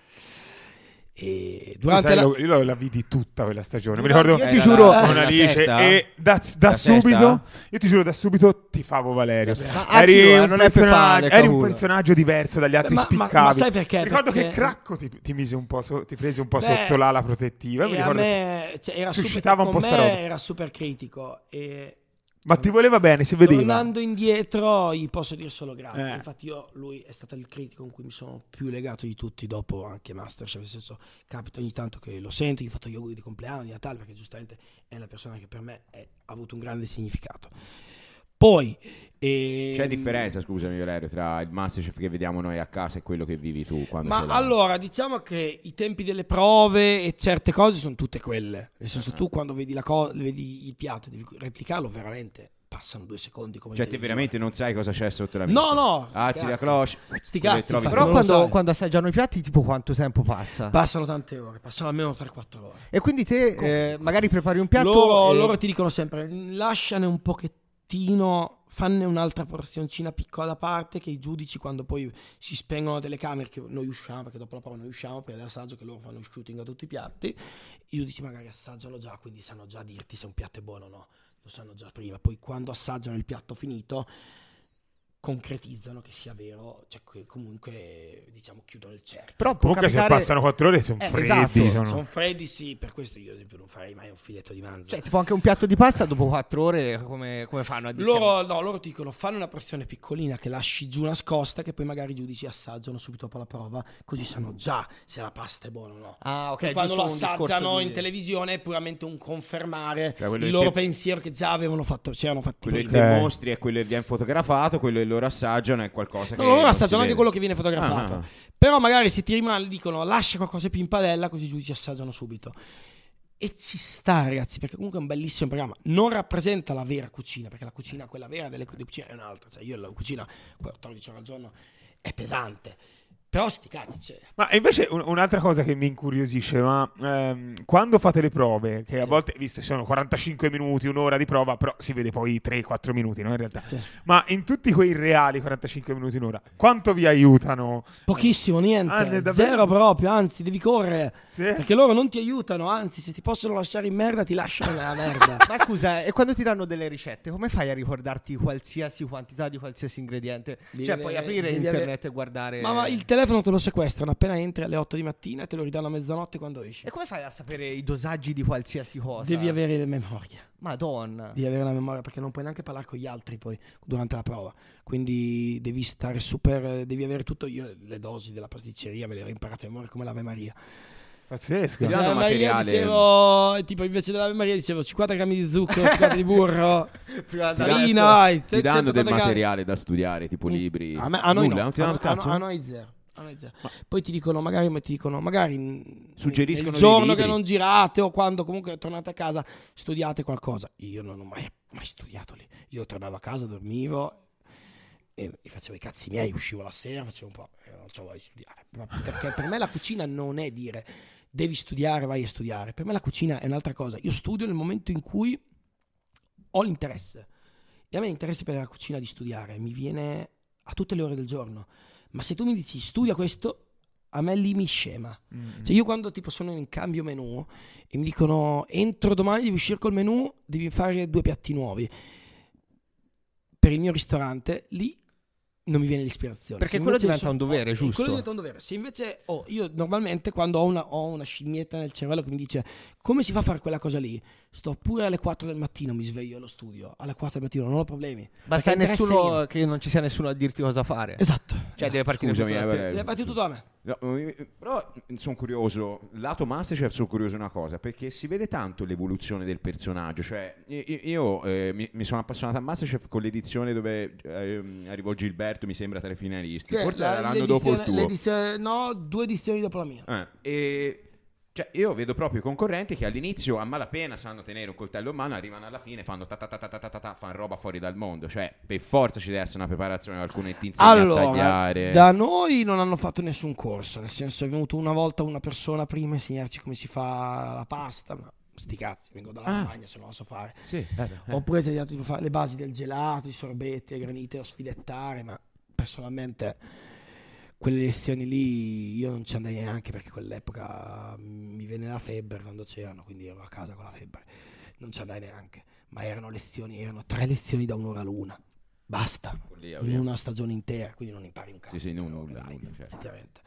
E Durante sai, la... io la vidi tutta quella stagione. Mi ricordo io ti giuro- la- con la Alice sesta? e da, da La subito, sesta? io ti giuro, da subito ti favo Valerio. Ma Eri, anch'io, eh, un, non personaggio, fare, eri un personaggio diverso dagli altri Ma- ma- ma spiccavi. sai perché? Mi ricordo Perché- che Cracco ti, ti mise un po' so- ti prese un po' Beh, sotto l'ala protettiva. Mi a ricordo- me cioè, era suscitava super, un po' con sta me roba. era super critico e Ma ti voleva bene, si vedeva. tornando indietro gli posso dire solo grazie Eh. infatti io lui è stato il critico con cui mi sono più legato di tutti dopo anche Masterchef nel senso capita ogni tanto che lo sento gli ho fatto gli auguri di compleanno di Natale perché giustamente è una persona che per me è- ha avuto un grande significato poi ehm, C'è differenza, scusami Valerio, tra il Masterchef che vediamo noi a casa e quello che vivi tu quando Ma allora, diciamo che i tempi delle prove e certe cose sono tutte quelle. Nel senso, Ah. tu quando vedi, la co- vedi il piatto e devi replicarlo, veramente passano due secondi. Come Cioè, te veramente non sai cosa c'è sotto la No, mischia. no, Alzi la cloche. Sti cazzi, trovi infatti, Però quando, quando assaggiano i piatti, tipo quanto tempo passa? Passano tante ore, passano almeno 3-4 ore. e quindi te eh, magari prepari un piatto Loro, e- loro ti dicono sempre, lasciane un pochettino, fanne un'altra porzioncina piccola da parte che i giudici quando poi si spengono le telecamere, che noi usciamo, perché dopo la prova noi usciamo per l'assaggio che loro fanno shooting a tutti i piatti, i giudici magari assaggiano già, quindi sanno già dirti se un piatto è buono o no, lo sanno già prima. Poi quando assaggiano il piatto finito concretizzano che sia vero, cioè che comunque diciamo chiudono il cerchio. Però Comunque se capitare- passano quattro ore sono Eh, freddi. esatto, sono- Sono freddi, sì, per questo io ad esempio non farei mai un filetto di manzo. Cioè, tipo anche un piatto di pasta dopo quattro ore, come, come fanno a dire? Loro, no, loro dicono fanno una porzione piccolina che lasci giù nascosta che poi magari i giudici assaggiano subito dopo la prova così sanno già se la pasta è buona o no. Ah, ok. Quando lo assaggiano di- in televisione è puramente un confermare Cioè, il loro te- pensiero che già avevano fatto, si erano fatti Quello che dimostri è quello che viene fotografato, quello che loro assaggiano è qualcosa che. No, loro non si assaggiano anche quello che viene fotografato. Ah, ah. Però magari se ti rimane dicono lascia qualcosa più in padella così i giudici assaggiano subito. E ci sta, ragazzi, perché comunque è un bellissimo programma. Non rappresenta la vera cucina, perché la cucina, quella vera delle, delle cucine è un'altra. Cioè, io la cucina 14 ore al giorno è pesante. Però sti cazzi, cioè, Ma invece un- un'altra cosa che mi incuriosisce, ma ehm, quando fate le prove, che a volte, visto che sono 45 minuti, un'ora di prova, però si vede poi 3-4 minuti, no, in realtà. Sì. Ma in tutti quei reali 45 minuti, un'ora, quanto vi aiutano? pochissimo, niente. Ah, davvero? Zero proprio, anzi, devi correre. Sì. Perché loro non ti aiutano, anzi, se ti possono lasciare in merda, ti lasciano nella merda. <laughs> Ma scusa, e quando ti danno delle ricette, come fai a ricordarti qualsiasi quantità di qualsiasi ingrediente? Devi cioè, avere- puoi aprire internet avere- e guardare. Ma, ma il telefono te lo sequestrano appena entri alle 8 di mattina e te lo ridanno a mezzanotte quando esci. E come fai a sapere i dosaggi di qualsiasi cosa? Devi avere le memorie. Madonna. Devi avere la memoria perché non puoi neanche parlare con gli altri poi durante la prova. Quindi devi stare super. Devi avere tutto. Io le dosi della pasticceria me le ero imparate a memoria come l'Ave Maria. Pazzesco. Ti danno L'Ave Maria materiale- dicevo. Tipo invece dell'Ave Maria dicevo 50 grammi di zucchero, <laughs> 50 di burro. Ti farina. Ti danno 180 del grammi. materiale da studiare, tipo libri. A, me- a noi Nulla, no. non ti danno a, a- a noi zero. A noi zero. Poi ti dicono, magari ti dicono, magari n- Suggeriscono il giorno che non girate o quando comunque tornate a casa studiate qualcosa. Io non ho mai, mai studiato lì. Io tornavo a casa, dormivo e, e facevo i cazzi miei, uscivo la sera, facevo un po', eh, non voglia di studiare. Ma perché per me la cucina non è dire devi studiare, vai a studiare. Per me la cucina è un'altra cosa. Io studio nel momento in cui ho l'interesse. E a me l'interesse per la cucina di studiare mi viene a tutte le ore del giorno. Ma se tu mi dici studia questo, a me lì mi scema. Mm. Cioè io quando tipo sono in cambio menù e mi dicono entro domani devi uscire col menù, devi fare due piatti nuovi. Per il mio ristorante, lì non mi viene l'ispirazione. Perché quello diventa un dovere, eh, giusto? Quello diventa un dovere. Se invece oh, io normalmente quando ho una, ho una scimmietta nel cervello che mi dice come si fa a fare quella cosa lì, sto pure alle 4 del mattino, mi sveglio allo studio, alle 4 del mattino, non ho problemi. Basta nessuno, io. che non ci sia nessuno a dirti cosa fare. Esatto. Cioè, esatto. deve partire Scusami, tutto da eh, te. Deve partire tutto da me. No, eh, però sono curioso, lato Masterchef sono curioso di una cosa, perché si vede tanto l'evoluzione del personaggio, cioè io, io, eh, mi, mi sono appassionato a Masterchef con l'edizione dove ehm, arrivò Gilberto, mi sembra, tra i finalisti, Cioè, forse la- era l'anno dopo il tuo. no, due edizioni dopo la mia. Eh, e cioè, io vedo proprio i concorrenti che all'inizio a malapena sanno tenere un coltello in mano, arrivano alla fine, e fanno ta ta ta ta ta ta, ta fanno roba fuori dal mondo. Cioè, per forza ci deve essere una preparazione, qualcuno ti insegna allora, a tagliare. Da noi non hanno fatto nessun corso, nel senso è venuto una volta una persona prima a insegnarci come si fa la pasta, ma sti cazzi, vengo dalla ah. Spagna se non lo so fare. Sì, bello, eh. eh. Oppure se gli altri fare le basi del gelato, i sorbetti, le granite, o sfilettare, ma personalmente quelle lezioni lì io non ci andai neanche perché quell'epoca mi venne la febbre quando c'erano, quindi ero a casa con la febbre, non ci andai neanche, ma erano lezioni, erano tre lezioni da un'ora l'una, basta, Follia, in una stagione intera, quindi non impari un cazzo. Sì, sì, non nulla, dai, nulla, certo. effettivamente.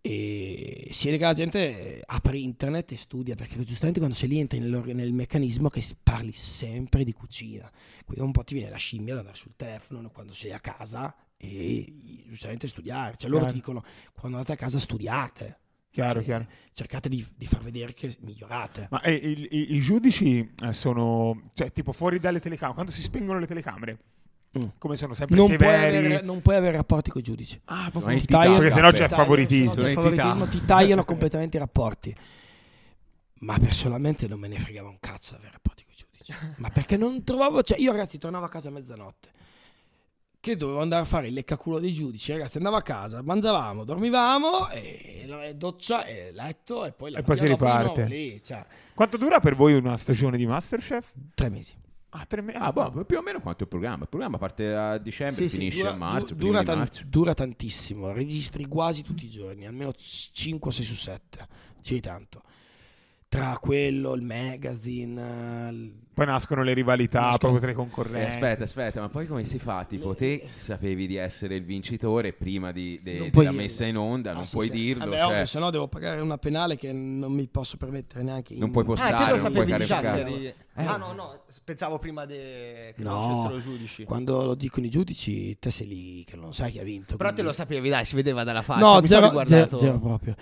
E si vede che la gente apre internet e studia perché giustamente quando sei lì entri nel, nel meccanismo che parli sempre di cucina. Quindi un po' ti viene la scimmia ad andare sul telefono quando sei a casa e giustamente studiare cioè loro Chiaro. ti dicono quando andate a casa studiate Chiaro, Cioè, chiaro. cercate di, di far vedere che migliorate Ma eh, il- i, i giudici eh, sono, cioè, tipo fuori dalle telecamere, quando si spengono le telecamere, Mm. come sono sempre non puoi, severi? avere, non puoi avere rapporti con i giudici Ah, proprio ti tagliano- perché sennò c'è favoritismo. sennò c'è favoritismo, ti tagliano completamente i rapporti. Ma personalmente non me ne fregava un cazzo di avere rapporti con i giudici. Ma perché non trovavo. Cioè, io ragazzi tornavo a casa a mezzanotte. Che dovevo andare a fare il leccaculo dei giudici. Ragazzi, andavo a casa, mangiavamo, dormivamo, e la- doccia e letto, e poi la E poi si riparte. lì, cioè, Quanto dura per voi una stagione di Masterchef? tre mesi. Ah, tre me- Ah, boh, più o meno quanto il programma. Il programma parte a dicembre, Sì, sì, finisce dura, a marzo, dura, tan- marzo. dura tantissimo, registri quasi tutti i giorni, almeno 5 o 6 su 7, giri tanto. Tra quello, il magazine, il- Poi nascono le rivalità Nascono- proprio tra i Eh, concorrenti. aspetta, aspetta, ma poi come si fa? Tipo, te sapevi di essere il vincitore prima di, de- Non puoi della messa in onda, Ah, non sì, puoi sì. dirlo. Vabbè, cioè, ovvio, se no devo pagare una penale che non mi posso permettere neanche. in- Non puoi Ah, postare, te lo non puoi che carificare. eri... Ah, no, no, pensavo prima de... che No, non fossero giudici. Quando lo dicono i giudici, te sei lì che non sai chi ha vinto. Però te quindi- lo sapevi, dai, si vedeva dalla faccia. No, mi sono zero, riguardato. zero, zero proprio.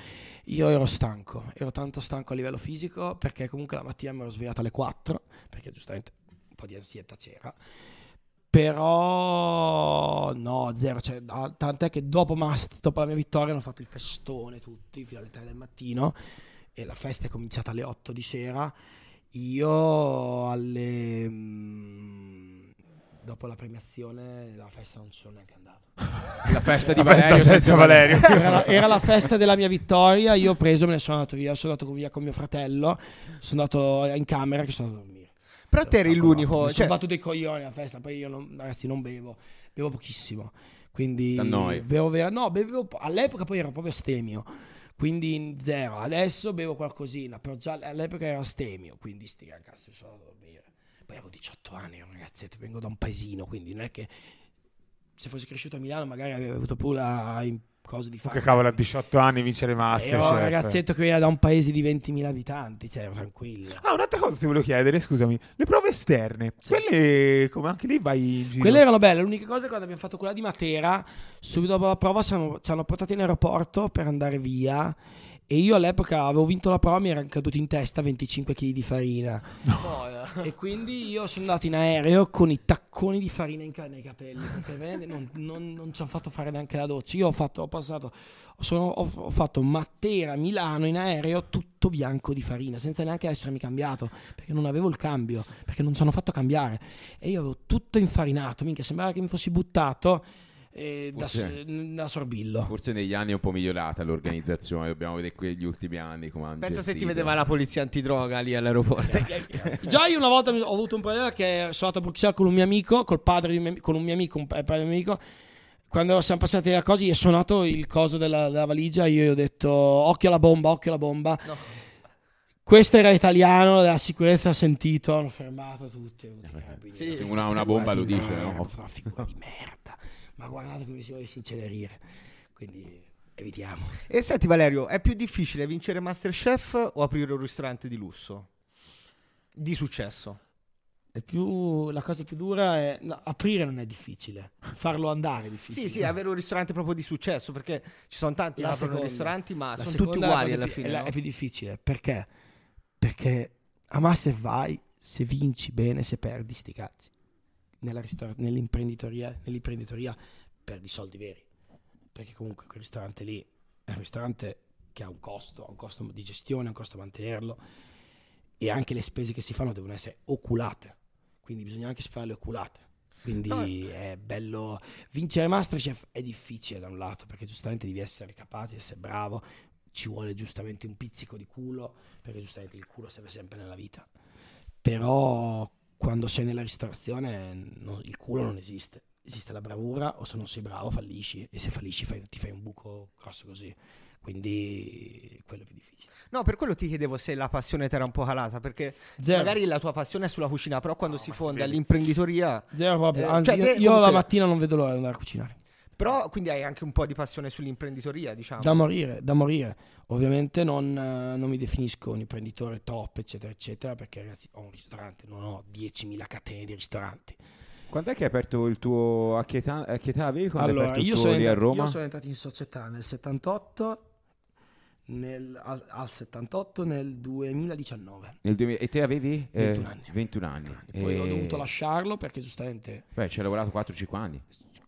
Io ero stanco, ero tanto stanco a livello fisico perché comunque la mattina mi ero svegliato alle 4, perché giustamente un po' di ansietta c'era. Però no, zero, cioè, tant'è che dopo, Mast, dopo la mia vittoria hanno fatto il festone tutti fino alle 3 del mattino e la festa è cominciata alle 8 di sera. Io alle... dopo la premiazione la festa non ci sono neanche andato. <laughs> La festa di La festa Valerio senza Valerio. Era la, era la festa della mia vittoria. Io ho preso, me ne sono andato via. Sono andato via con mio fratello. Sono andato in camera che sono andato a dormire. Però te eri l'unico... morto. Mi Cioè, sono battuto dei coglioni alla festa. Poi io, non- ragazzi, non bevo. Bevo pochissimo. Quindi. T'annoi. bevo vera- no, bevevo. po- All'epoca poi ero proprio astemio. Quindi zero. Adesso bevo qualcosina. Però già all'epoca ero astemio. Quindi sti cazzo, sono a. Poi avevo 18 anni, un ragazzetto. Vengo da un paesino. Quindi non è che. Se fossi cresciuto a Milano, magari avrei avuto pure la cose di fare. Che cavolo, a 18 anni vincere Masterchef. Ero un ragazzetto che veniva da un paese di 20.000 abitanti, cioè ero tranquillo. Ah, un'altra cosa ti volevo chiedere, scusami. Le prove esterne, quelle come anche lì vai in giro. Quelle erano belle, l'unica cosa è quando abbiamo fatto quella di Matera, subito dopo la prova siamo- ci hanno portati in aeroporto per andare via e io all'epoca avevo vinto la prova, mi erano caduti in testa 25 kg di farina. E quindi io sono andato in aereo con i tacconi di farina in ca- nei capelli perché non, non- non ci hanno fatto fare neanche la doccia. Io ho, fatto, ho passato, sono- ho, ho fatto Matera-Milano in aereo tutto bianco di farina senza neanche essermi cambiato perché non avevo il cambio, perché non ci hanno fatto cambiare. E io avevo tutto infarinato, minchia sembrava che mi fossi buttato eh, da, Forse- da sorbillo. Forse negli anni è un po' migliorata l'organizzazione, dobbiamo vedere quegli ultimi anni come hanno pensa se ti gestito. vedeva la polizia antidroga lì all'aeroporto. Già io una volta ho avuto un problema che sono andato a Bruxelles con un mio amico, col padre di un mio, con un mio amico, un pa- padre di un mio amico. Quando siamo passati le cose, gli è suonato il coso della, della valigia. Io gli ho detto: Occhio alla bomba, occhio alla bomba. Questo era italiano, la sicurezza ha sentito, hanno fermato tutti. Sì. Se uno ha una bomba lo dice, no? Una figura di merda. Ma guardate come si volesse incenerire. Quindi evitiamo. E senti Valerio, è più difficile vincere Masterchef o aprire un ristorante di lusso? Di successo. È più, la cosa più dura è no, aprire non è difficile, farlo andare è difficile. Sì, sì, avere un ristorante proprio di successo, perché ci sono tanti che aprono ristoranti, ma sono tutti uguali alla più- fine. È, la- no? è più difficile perché? Perché a Master vai, se vinci bene, se perdi, sti cazzi. Nella ristora- nell'imprenditoria, nell'imprenditoria perdi soldi veri. Perché comunque quel ristorante lì è un ristorante che ha un costo, ha un costo di gestione, ha un costo mantenerlo e anche le spese che si fanno devono essere oculate. Quindi bisogna anche farle oculate. Quindi No, è bello. Vincere Masterchef è difficile da un lato, perché giustamente devi essere capace, essere bravo. Ci vuole giustamente un pizzico di culo, perché giustamente il culo serve sempre nella vita. Però quando sei nella ristorazione no- il culo non esiste. Esiste la bravura, o se non sei bravo fallisci. E se fallisci fai- ti fai un buco grosso così. Quindi quello è più difficile. No, per quello ti chiedevo se la passione ti era un po' calata, perché Zero. magari la tua passione è sulla cucina, però quando No, si ma si fonda vede. l'imprenditoria... Zero proprio. Eh, Anzi, cioè, io, te io comunque- la mattina non vedo l'ora di andare a cucinare. Però quindi hai anche un po' di passione sull'imprenditoria, diciamo. Da morire, da morire. Ovviamente non, eh, non mi definisco un imprenditore top, eccetera, eccetera, perché ragazzi ho un ristorante, non ho 10.000 catene di ristoranti. Quando è che hai aperto il tuo... A che età, a che età avevi quando hai Allora, aperto il io tuo sono, lì a Roma? io sono entrato in società nel 78, nel- al, al 78 nel 2019. Nel 2000 E te avevi? 21 anni. 21 anni. Poi ho E- dovuto lasciarlo perché giustamente Beh, ci hai lavorato 4-5 anni.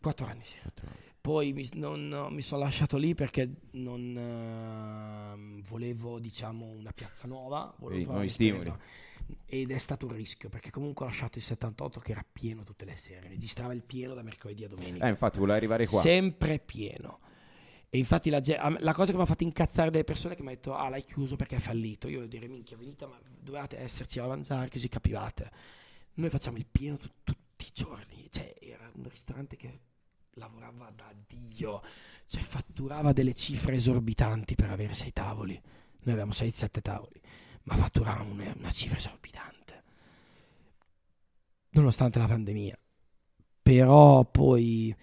4 anni sì. Quattro anni. Poi mi, non- no, mi sono lasciato lì perché non ehm, volevo, diciamo, una piazza nuova. Volevo nuovi un'esperienza. Ed è stato un rischio perché comunque ho lasciato il 78 che era pieno tutte le sere. Registrava il pieno da mercoledì a domenica. Eh, infatti, volevo arrivare qua. Sempre pieno. E infatti la, la cosa che mi ha fatto incazzare delle persone è che mi ha detto ah l'hai chiuso perché è fallito. Io devo dire minchia venite ma dovevate esserci a mangiare che si capivate. Noi facciamo il pieno tu- tutti i giorni. Cioè, era un ristorante che lavorava da Dio. Cioè, fatturava delle cifre esorbitanti per avere sei tavoli. Noi avevamo 6-7 tavoli, ma fatturavamo una, una cifra esorbitante. Nonostante la pandemia. Però poi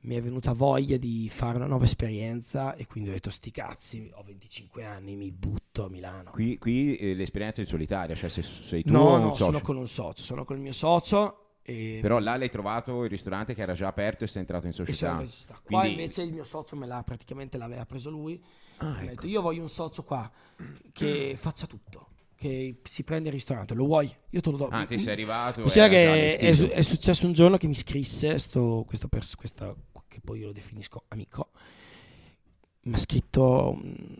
mi è venuta voglia di fare una nuova esperienza e quindi ho detto sti cazzi, ho 25 anni, mi butto a Milano. Qui, qui, eh, l'esperienza è in solitaria, cioè se sei tu no, o un no, socio. sono con un socio, sono con il mio socio e Però là l'hai trovato il ristorante che era già aperto e sei entrato in società. in società. Qua Quindi- invece il mio socio me l'ha praticamente l'aveva preso lui. Ah, ecco. detto io voglio un socio qua che faccia tutto, che si prende il ristorante, lo vuoi? Io te lo do. Ah, ti sei arrivato. Considera che è, è successo un giorno che mi scrisse sto, questo pers- questa, che poi io lo definisco amico. Mi ha scritto,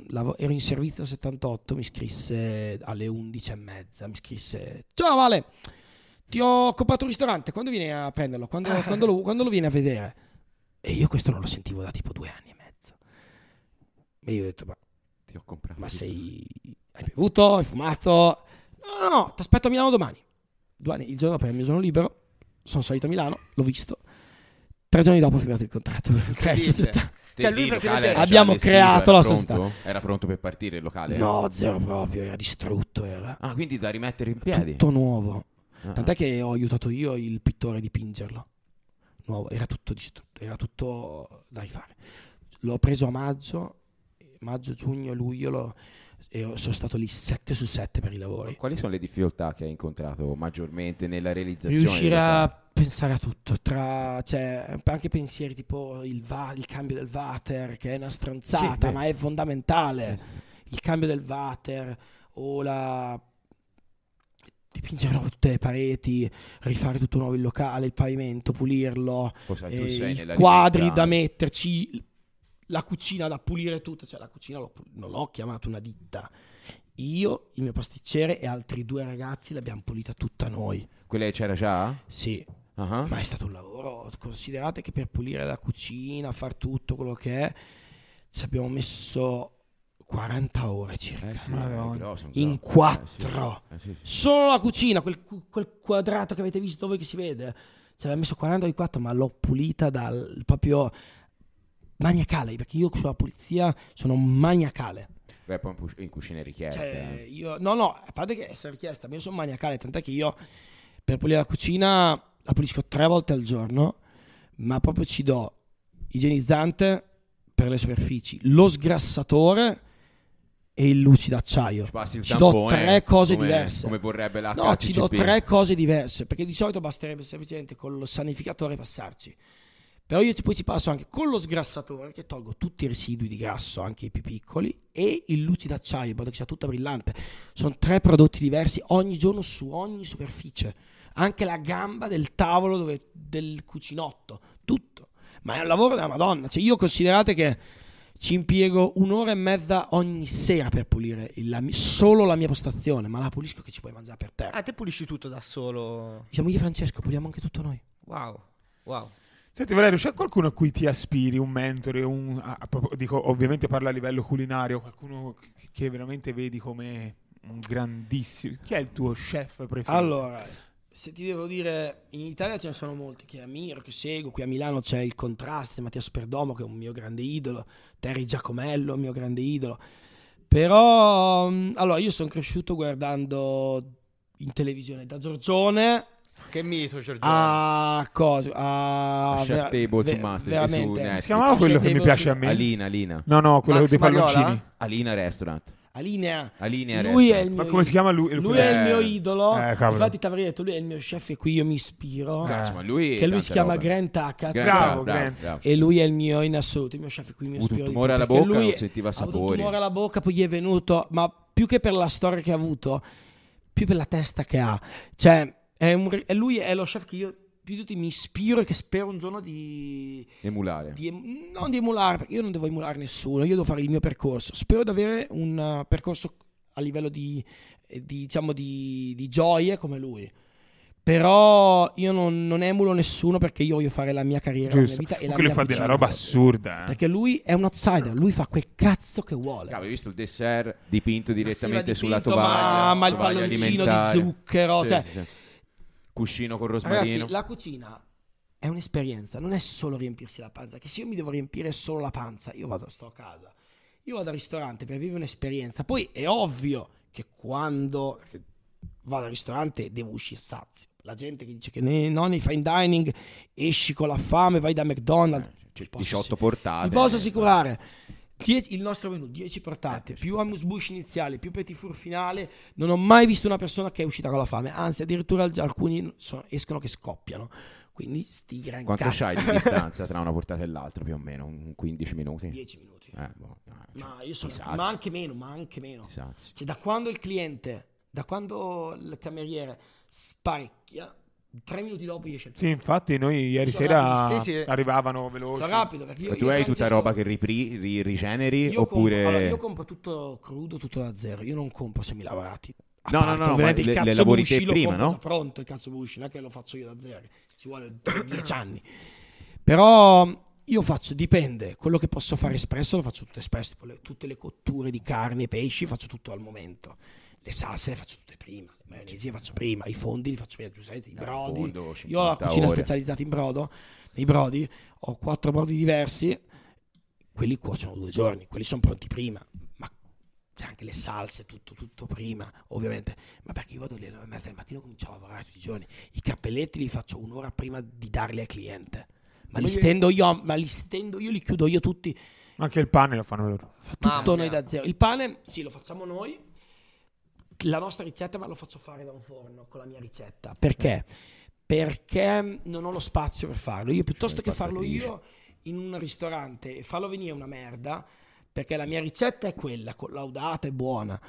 lavo- ero in servizio al 78, mi scrisse alle 11 e mezza, mi scrisse, ciao Vale, ti ho comprato un ristorante, quando vieni a prenderlo? Quando, quando lo, quando lo vieni a vedere? E io questo non lo sentivo da tipo due anni e mezzo. E io ho detto, ma Ti ho comprato. ma sei. Hai bevuto? Hai fumato? No, no, no, ti aspetto a Milano domani. Due anni, il giorno dopo il mio giorno libero. Sono salito a Milano, l'ho visto. Tre giorni dopo ho firmato il contratto per Incredibile. società. Cioè, lui già Abbiamo allestito, creato la pronto? società. Era pronto per partire il locale? No, zero proprio, era distrutto. Era Ah, quindi da rimettere in piedi. tutto nuovo. Ah. Tant'è che ho aiutato io il pittore a dipingerlo. Nuovo, era tutto distrutto, era tutto da rifare. L'ho preso a maggio, maggio, giugno, luglio, l'ho- e sono stato lì 7 su 7 per i lavori. Quali sono le difficoltà che hai incontrato maggiormente nella realizzazione? riuscire a pensare a tutto, tra, cioè, anche pensieri tipo il, va- il cambio del water, che è una stronzata, Sì, ma è fondamentale. Sì, sì. Il cambio del water o la dipingere nuovo tutte le pareti, rifare tutto nuovo il locale, il pavimento, pulirlo, eh, i quadri libertà. da metterci, la cucina da pulire tutta, cioè la cucina l'ho non l'ho chiamata una ditta. Io, il mio pasticcere e altri due ragazzi l'abbiamo pulita tutta noi. Quella c'era già? Sì, Ah. ma è stato un lavoro. Considerate che per pulire la cucina, far tutto quello che è, ci abbiamo messo 40 ore circa. Eh sì, Madonna. è grosso, è In grosso. quattro. Eh sì, eh sì. Solo la cucina, quel, quel quadrato che avete visto voi che si vede. Ci aveva messo 40 di 4, ma l'ho pulita dal proprio maniacale. Perché io sulla pulizia sono maniacale. Beh, poi in cucina è richiesta. Cioè, eh. io, no, no, a parte che essere richiesta, ma io sono maniacale, tant'è che io per pulire la cucina la pulisco tre volte al giorno, ma proprio ci do igienizzante per le superfici, lo sgrassatore e il lucido acciaio. Ci passi il Ci do tre cose come- diverse. Come vorrebbe la No, ci do tre cose diverse, perché di solito basterebbe semplicemente con lo sanificatore passarci. Però io poi ci passo anche con lo sgrassatore che tolgo tutti i residui di grasso, anche i più piccoli, e il lucido acciaio, in modo che sia tutta brillante. Sono tre prodotti diversi ogni giorno su ogni superficie. Anche la gamba del tavolo dove- del cucinotto, tutto. Ma è un lavoro della Madonna. Cioè io considerate che ci impiego un'ora e mezza ogni sera per pulire il- la solo la mia postazione, ma la pulisco che ci puoi mangiare per terra. Ah, te pulisci tutto da solo. Siamo io e Francesco, puliamo anche tutto noi. Wow. Wow. Senti Valerio, c'è qualcuno a cui ti aspiri, un mentore, un, a- a dico, ovviamente parla a livello culinario, qualcuno che- che veramente vedi come un grandissimo... Chi è il tuo chef preferito? Allora, se ti devo dire, in Italia ce ne sono molti che ammiro, che seguo. Qui a Milano c'è il Contraste, Mattia Sperdomo, che è un mio grande idolo, Terry Giacomello, un mio grande idolo. Però, mm, allora, io sono cresciuto guardando in televisione da Giorgione Che mito, Giorgio. a cosa? A Chef vera- Table ve- to Master, veramente. si chiamava quello Chef che mi piace a me? Alina, Alina. No, no, quello Max dei Mariola? palloncini. Alina Restaurant. A linea. Alinea Lui è il Ma mio come si chiama lui? Lui è il mio Eh, idolo. eh. Infatti, ti avrei detto, lui è il mio chef e qui io mi ispiro. Cazzo, ma lui che lui si chiama robe. Grant Hackett. Bravo, Grant. E lui è il mio in assoluto, il mio chef e qui mi Ha avuto un ispiro. tumore alla bocca, lui non sentiva Ha avuto un tumore alla bocca, poi gli è venuto, ma più che per la storia che ha avuto, più per la testa che ha. Cioè, è un- è lui è lo chef che io più di tutti mi ispiro e che spero un giorno di, Emulare. di em- non di emulare, perché io non devo emulare nessuno, io devo fare il mio percorso. Spero di avere un uh, percorso a livello di, eh, di, diciamo, di, di gioie come lui. Però io non, non emulo nessuno perché io voglio fare la mia carriera, la mia Giusto. vita e la Comunque lui mia fa della roba assurda. eh. Perché lui è un outsider, lui fa quel cazzo che vuole. Cavolo, hai visto il dessert dipinto direttamente sulla tovaglia? Ma, ma il palloncino di zucchero. Sì, cioè, sì, sì. Cuscino con rosmarino. Ragazzi, la cucina è un'esperienza, non è solo riempirsi la panza. Che se io mi devo riempire solo la panza, io vado, sto a casa, io vado al ristorante per vivere un'esperienza. Poi è ovvio che quando vado al ristorante devo uscire sazio. La gente che dice che nei fine dining esci con la fame, vai da McDonald's. Cioè, posso 18 assi- portate. Ti posso assicurare. Die- il nostro menù, 10 portate, più amuse bush iniziale, più petit four finale. Non ho mai visto una persona che è uscita con la fame. Anzi, addirittura alcuni sono- escono che scoppiano. Quindi sti gran Quanto cazzo. c'hai di distanza <laughs> tra una portata e l'altra più o meno? Un 15 minuti? 10 minuti. Eh, boh, dai, cioè, Ma io sono, ma anche meno, ma anche meno. Cioè, da quando il cliente, da quando il cameriere sparecchia, tre minuti dopo esce il Sì, infatti noi ieri Sono sera sì, sì. arrivavano veloci. Sono rapido perché io, Ma tu io hai tutta roba che ripri- ri- rigeneri io oppure... compro, allora, io compro tutto crudo, tutto da zero. Io non compro semilavorati. A No, no, parte, no, ovviamente, ma il le- le cazzo lavori te prima, no? pronto il cazzo bushi, non è che lo faccio io da zero. Ci vuole 10 anni. Però io faccio, dipende, quello che posso fare espresso lo faccio tutto espresso, tipo le- tutte le cotture di carni e pesci faccio tutto al momento. Le salse le faccio tutte prima, le maionesi le faccio prima, i fondi li faccio prima, giustamente, i Dal brodi. fondo, Io ho la 50 cucina ore. specializzata in brodo, nei brodi, ho quattro brodi diversi, quelli cuociono due giorni, quelli sono pronti prima, ma c'è anche le salse, tutto, tutto prima, ovviamente. Ma perché io vado lì alle 9 e mezza del mattino comincio a lavorare tutti i giorni. I cappelletti li faccio un'ora prima di darli al cliente. Ma li Come- stendo io, ma li stendo io, li chiudo io tutti. Anche il pane lo fanno loro. Fa tutto Mamma noi mia. da zero. Il pane, sì, lo facciamo noi. La nostra ricetta, ma lo faccio fare da un forno con la mia ricetta. Perché? Perché non ho lo spazio per farlo. Io piuttosto che farlo io in un ristorante e farlo venire una merda, perché la mia ricetta è quella, collaudata e buona.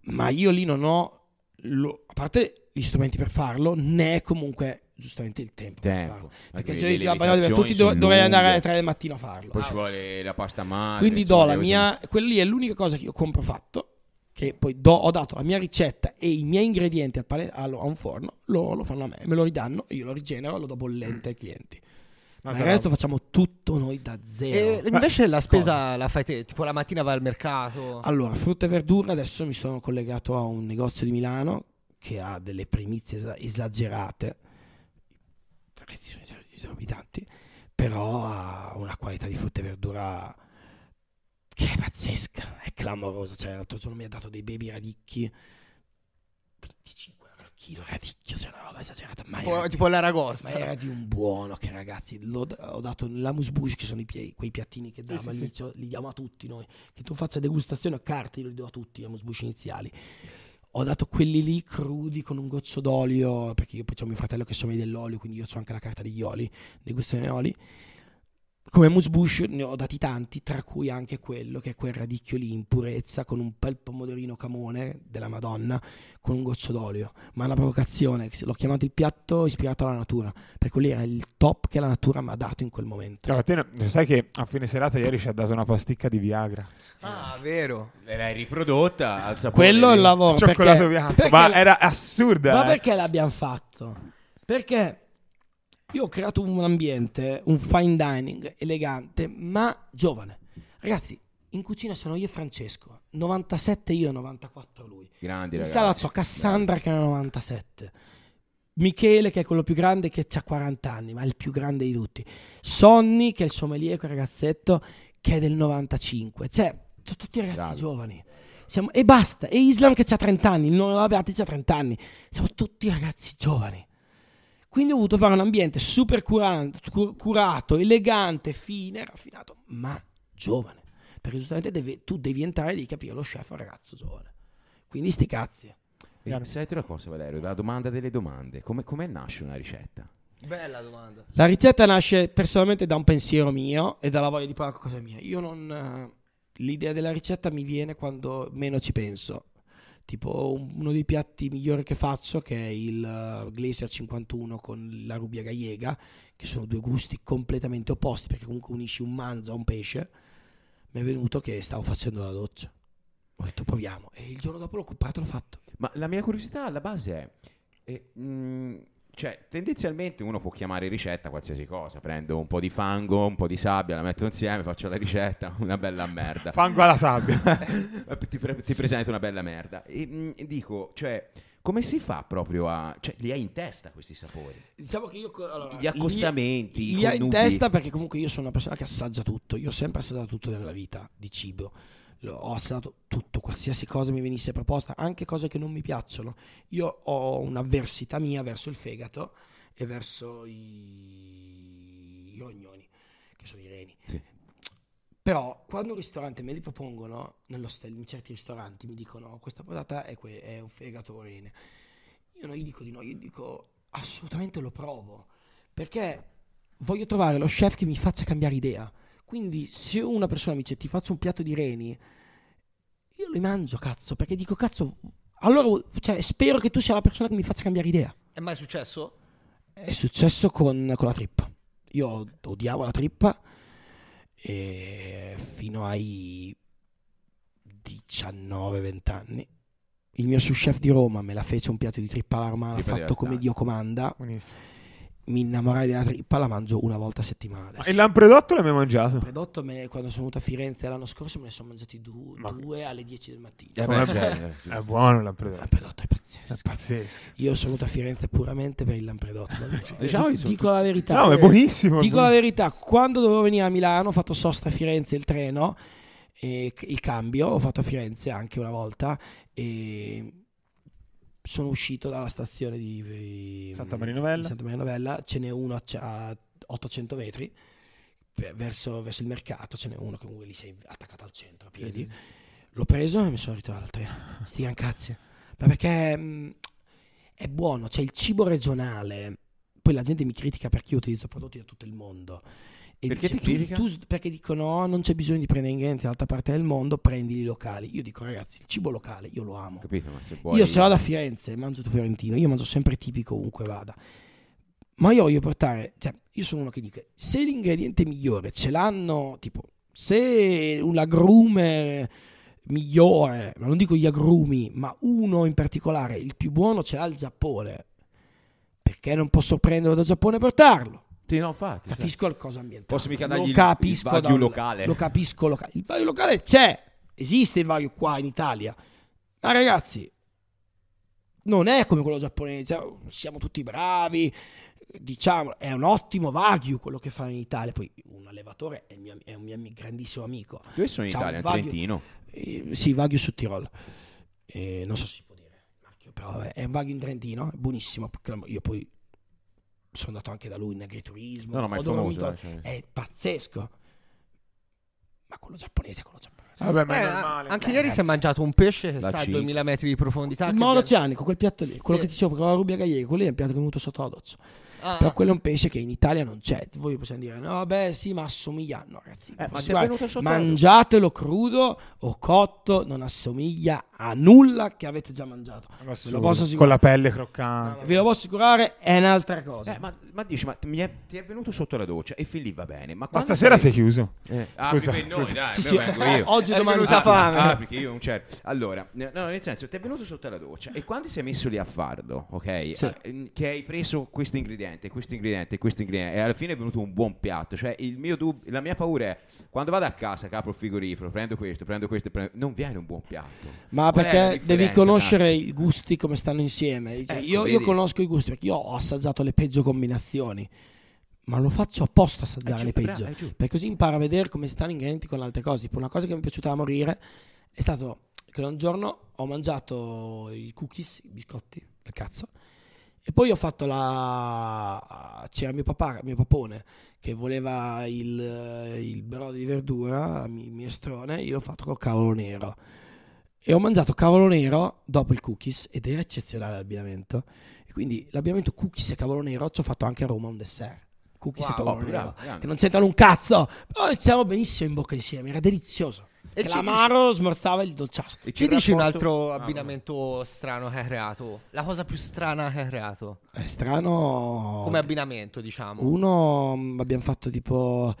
Ma io lì non ho, lo- a parte gli strumenti per farlo, né comunque giustamente il tempo, per Tempo. Perché se io siamo tutti levitazioni dov- dovrei andare alle lunghe. 3 del mattino a farlo. Poi ci vuole la pasta madre. Quindi insomma, do la mia, quella lì è l'unica cosa che io compro fatto, che poi do- ho dato la mia ricetta e i miei ingredienti al pane- al- a un forno, loro lo fanno a me, me lo ridanno, io lo rigenero e lo do bollente ai clienti. Ma il resto facciamo tutto noi da E zero. invece la spesa la fai te, tipo la mattina vai al mercato. Allora, frutta e verdura, adesso mi sono collegato a un negozio di Milano che ha delle primizie esa- esagerate, i prezzi sono esorbitanti, però ha una qualità di frutta e verdura che è pazzesca, è clamorosa. Cioè, l'altro giorno mi ha dato dei baby radicchi, 25 euro al chilo, radicchio, cioè una roba esagerata, ma tipo, era, tipo l'aragosta. ma era di un buono che ragazzi, ho dato l'amuse bush che sono i quei piattini che diamo sì, sì. all'inizio, li diamo a tutti noi, che tu faccia degustazione a carte, io li do a tutti, gli amuse bush iniziali. Ho dato quelli lì crudi con un goccio d'olio, perché io poi ho mio fratello che sommi dell'olio, quindi io ho anche la carta degli oli, degustazione oli. Come mousse bush ne ho dati tanti, tra cui anche quello che è quel radicchio lì in purezza con un bel pomodorino camone della Madonna con un goccio d'olio. Ma è una provocazione, l'ho chiamato il piatto ispirato alla natura, perché quello lì era il top che la natura mi ha dato in quel momento. Allora, te ne- sai che a fine serata ieri ci ha dato una pasticca di Viagra. Ah, vero. E l'hai riprodotta al sapore Quello è il lavoro. Cioccolato perché, bianco. perché Ma la- era assurda. Ma eh. perché l'abbiamo fatto? Perché io ho creato un ambiente, un fine dining elegante, ma giovane. Ragazzi, in cucina sono io e Francesco, 97 io e 94 lui. Grandi In ragazzi. sala c'ho Cassandra che ne ha 97. Michele che è quello più grande che ha 40 anni, ma è il più grande di tutti. Sonny che è il sommelier, quel ragazzetto che è del 95. Cioè, sono tutti ragazzi Bravi. giovani. Siamo- e basta. E Islam che ha 30 anni, il non Beati ha 30 anni. Siamo tutti ragazzi giovani. Quindi ho voluto fare un ambiente super curante- cu- curato, elegante, fine, raffinato, ma giovane. Perché giustamente deve- tu devi entrare e devi capire lo chef è un ragazzo giovane. Quindi sti cazzi. Sai una cosa Valerio, la domanda delle domande. Come, come nasce una ricetta? Bella domanda. La ricetta nasce personalmente da un pensiero mio e dalla voglia di provare qualcosa mia. Io non... eh, L'idea della ricetta mi viene quando meno ci penso. Tipo un- uno dei piatti migliori che faccio, che è il eh, Glacier 51 con la rubia gallega, che sono due gusti completamente opposti, perché comunque unisci un manzo a un pesce. Mi è venuto che stavo facendo la doccia. Ho detto proviamo. E il giorno dopo l'ho comprato e l'ho fatto. Ma la mia curiosità alla base è, eh, mm, cioè, tendenzialmente uno può chiamare ricetta qualsiasi cosa. Prendo un po' di fango, un po' di sabbia, la metto insieme, faccio la ricetta, <laughs> una bella merda. Fango alla sabbia. <laughs> ti, pre- ti presento una bella merda. E mm, dico, cioè, come si fa proprio a... cioè li hai in testa questi sapori? Diciamo che io allora, Gli accostamenti, li, i li hai in testa perché comunque io sono una persona che assaggia tutto. Io ho sempre assaggiato tutto nella vita di cibo. Ho assaggiato tutto, qualsiasi cosa mi venisse proposta, anche cose che non mi piacciono. Io ho un'avversità mia verso il fegato e verso i, i rognoni, che sono i reni. Sì. Però quando un ristorante me li propongono, nello stel- in certi ristoranti mi dicono questa patata è, que- è un fegato o rene. Io non gli dico di no, io dico assolutamente lo provo. Perché voglio trovare lo chef che mi faccia cambiare idea. Quindi se una persona mi dice ti faccio un piatto di reni, io li mangio, cazzo, perché dico cazzo, allora cioè, spero che tu sia la persona che mi faccia cambiare idea. È mai successo? È successo con, con la trippa. Io odiavo la trippa e fino ai 19-20 anni. Il mio sous chef di Roma me la fece un piatto di trippa alla romana, Trippa della fatto come. Dio comanda. Buonissimo. Mi innamorai della trippa, la mangio una volta a settimana. Ma il lampredotto l'hai mai mangiato? Prodotto me ne- quando sono venuto a Firenze l'anno scorso me ne sono mangiati du- Ma- due alle 10 del mattino. Eh, Com'è- beh, cioè, eh. È buono il lampredotto. Lampredotto è pazzesco. È pazzesco. Io sono venuto a Firenze puramente per il lampredotto. <laughs> dico- Diciamo dico, sono dico la verità. No, è buonissimo. è Dico la buonissimo. verità, quando dovevo venire a Milano ho fatto sosta a Firenze il treno, e il cambio, ho fatto a Firenze anche una volta e sono uscito dalla stazione di, Santa Maria Novella. Santa Maria Novella, ce n'è uno a, c- a 800 metri verso, verso il mercato, ce n'è uno che comunque lì sei attaccato al centro a piedi. L'ho preso e mi sono ritrovato al treno. Sti cazzi. Ma perché mh, è buono, c'è il cibo regionale. Poi la gente mi critica perché io utilizzo prodotti da tutto il mondo. E Perché ti tu- critica? tu s- perché dicono "No, non c'è bisogno di prendere ingredienti dall'altra parte del mondo, prendili locali. Io dico ragazzi, il cibo locale io lo amo. Capito? Ma se vuoi... Io se vado a Firenze e mangio tu fiorentino, io mangio sempre tipico ovunque vada. Ma io voglio portare, cioè, io sono uno che dice, se l'ingrediente migliore ce l'hanno, tipo, se un agrume migliore, ma non dico gli agrumi, ma uno in particolare, il più buono ce l'ha il Giappone, perché non posso prenderlo dal Giappone e portarlo? Sì, no, infatti. cioè. Capisco il cosa ambientale. Posso mica lo dargli il- capisco il wagyu dal- locale. Lo capisco locale. Il Wagyu locale c'è, esiste il Wagyu qua in Italia. Ma ragazzi, non è come quello giapponese. cioè, siamo tutti bravi, diciamo, è un ottimo Wagyu quello che fanno in Italia. Poi un allevatore è, il mio- è un mio grandissimo amico. Dove sono in Italia? In Wagyu- Trentino? Eh, sì, Wagyu su Tirol. Eh, non so se si può dire il però è un Wagyu in Trentino, è buonissimo. Io poi sono andato anche da lui in agriturismo. No, no, ma è ho famoso. eh, cioè. è pazzesco. Ma quello giapponese è quello giapponese. Vabbè, ma è Eh, normale. anche Beh, ieri si è mangiato un pesce che Da sta a C. 2000 metri di profondità. Il viene- oceanico, quel piatto lì, quello Sì. che ti dicevo, con la rubia gallega, quello lì è un piatto che è venuto sotto doccia. Ah, Però quello è un pesce che in Italia non c'è. Voi possiamo dire, no, beh, sì, ma assomiglia. No, ragazzi, Eh, ma è guarda, venuto sotto la mangiatelo crudo o cotto, non assomiglia a nulla che avete già mangiato. Ve lo posso Con la pelle croccante. Ve lo posso assicurare, è un'altra cosa. Eh, ma, ma dici, ma mi è- ti è venuto sotto la doccia e fin lì va bene. Ma, Ma stasera sei sarei- chiuso. Eh, ah, Scusa, per noi, dai, Sì, sì, io. oggi È domani venuta ah, fame. Ah, <laughs> perché io non certo. Allora, no, nel senso, ti è venuto sotto la doccia e quando ti sei messo lì a fardo, ok? Sì. eh, Che hai preso questo ingrediente, questo ingrediente, questo ingrediente e alla fine è venuto un buon piatto. Cioè, il mio dub- la mia paura è quando vado a casa, che apro il frigorifero, prendo questo, prendo questo, prendo- non viene un buon piatto. Ma Qual perché devi conoscere cazzo? i gusti come stanno insieme. Cioè, Ecco, io, io conosco i gusti perché io ho assaggiato le peggio combinazioni. Ma lo faccio apposta assaggiare Eh, le giu- peggio. bra- eh, giù. Per così impara a vedere come stanno ingredienti con altre cose. Tipo, una cosa che mi è piaciuta da morire è stato che un giorno ho mangiato i cookies, i biscotti del cazzo. E poi ho fatto la. C'era mio papà, mio papone, che voleva il, il brodo di verdura, mi- minestrone. Io l'ho fatto col cavolo nero. E ho mangiato cavolo nero dopo il cookies ed era eccezionale l'abbinamento. E quindi l'abbinamento cookies e cavolo nero ci ho fatto anche a Roma un dessert. Cookies Wow, e cavolo oh, nero. bravo, che non c'entrano un cazzo. Però siamo benissimo in bocca insieme, era delizioso. E l'amaro smorzava il dolciastro. E Ci dici un altro Ah, abbinamento strano che hai creato? La cosa più strana che hai creato? È strano. Come abbinamento, diciamo. Uno mm, abbiamo fatto tipo.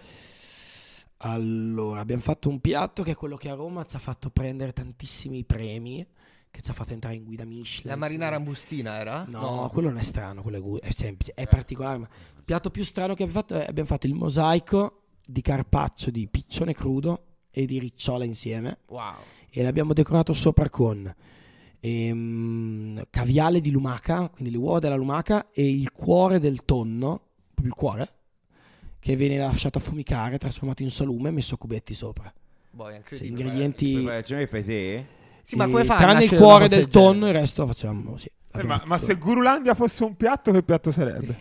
Allora, abbiamo fatto un piatto che è quello che a Roma ci ha fatto prendere tantissimi premi, che ci ha fatto entrare in guida Michelin. La marinara ambustina era? No, quello non è strano, quello è, gu- è semplice, è particolare. ma Il piatto più strano che abbiamo fatto è abbiamo fatto il mosaico di carpaccio di piccione crudo e di ricciola insieme Wow. e l'abbiamo decorato sopra con ehm, caviale di lumaca, quindi le uova della lumaca e il cuore del tonno, proprio il cuore, che viene lasciato affumicare, trasformato in salume e messo a cubetti sopra. Boh, è Cioè, ingredienti... Preparazione che fai te? Sì, ma come fa Tranne il cuore del tonno, il resto lo facevamo sì. Eh, ma, ma se Gurulandia fosse un piatto, che piatto sarebbe?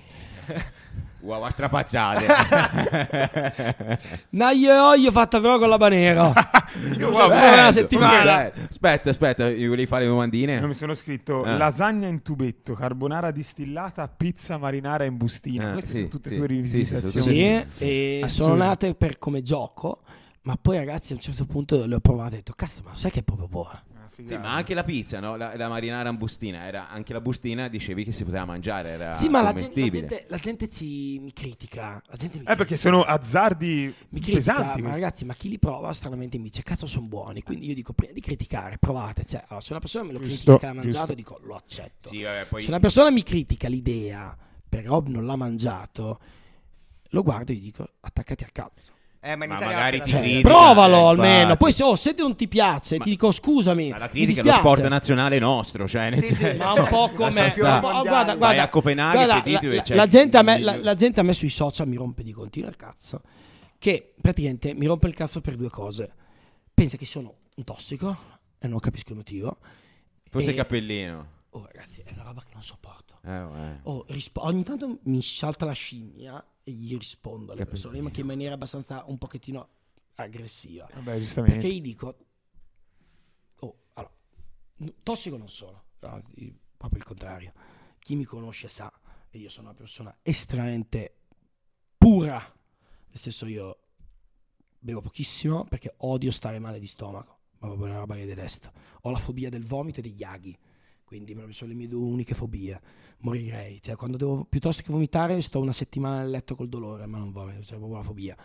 <laughs> <laughs> Uova strapazzate. <laughs> No, io, io fatta però con l'habanero. <laughs> Io Bello, guarda, una settimana. dai. Aspetta, aspetta, io volevi fare domandine? Io mi sono scritto Eh. lasagna in tubetto, carbonara distillata, pizza marinara in bustina. Eh, Queste sì, sono tutte sì, tue sì, sì, rivisitazioni. Sì, e Assurdo. sono nate per come gioco, ma poi ragazzi a un certo punto le ho provate e ho detto, cazzo, ma sai che è proprio buona? Sì, ma anche la pizza, no? La, la marinara in bustina, era anche la bustina dicevi che si poteva mangiare, era sì, ma la gente, la, gente, la gente ci mi critica. La gente mi Eh, perché sono azzardi mi critica, pesanti. ma questi. ragazzi, ma chi li prova stranamente mi dice cazzo sono buoni. Quindi io dico prima di criticare, provate. Cioè, allora, se una persona me lo Giusto, critica che l'ha mangiato, giusto. dico lo accetto. Sì, vabbè, poi Se una persona mi critica l'idea, però non l'ha mangiato, lo guardo e gli dico attaccati al cazzo. Eh, ma in Ma Italia magari ti c'è- critica, Provalo almeno. Poi se, oh, se non ti piace, Ma- ti dico scusami. ma la critica è lo sport nazionale nostro, cioè nel Sì, sì, senso- Ma un po' come un po'- oh, guarda, Vai guarda, a Copenaghen, guarda, la, la il- gente a me, la, gente a me sui social mi rompe di continuo il cazzo. Che praticamente mi rompe il cazzo per due cose. Pensa che sono un tossico e non capisco il motivo. Forse E- il cappellino. Oh, ragazzi, è una roba che non sopporto. Eh. Oh, rispo- ogni tanto mi salta la scimmia e gli rispondo alle Capito. persone, ma che in maniera abbastanza un pochettino aggressiva. Vabbè, giustamente. Perché gli dico, oh, allora, tossico non sono, no, proprio il contrario. Chi mi conosce sa, e io sono una persona estremamente pura, nel senso io bevo pochissimo perché odio stare male di stomaco, ma proprio una roba che detesto. Ho la fobia del vomito e degli aghi, quindi proprio sono le mie due uniche fobie. Morirei, cioè quando devo piuttosto che vomitare sto una settimana nel letto col dolore, ma non vomito, cioè proprio la fobia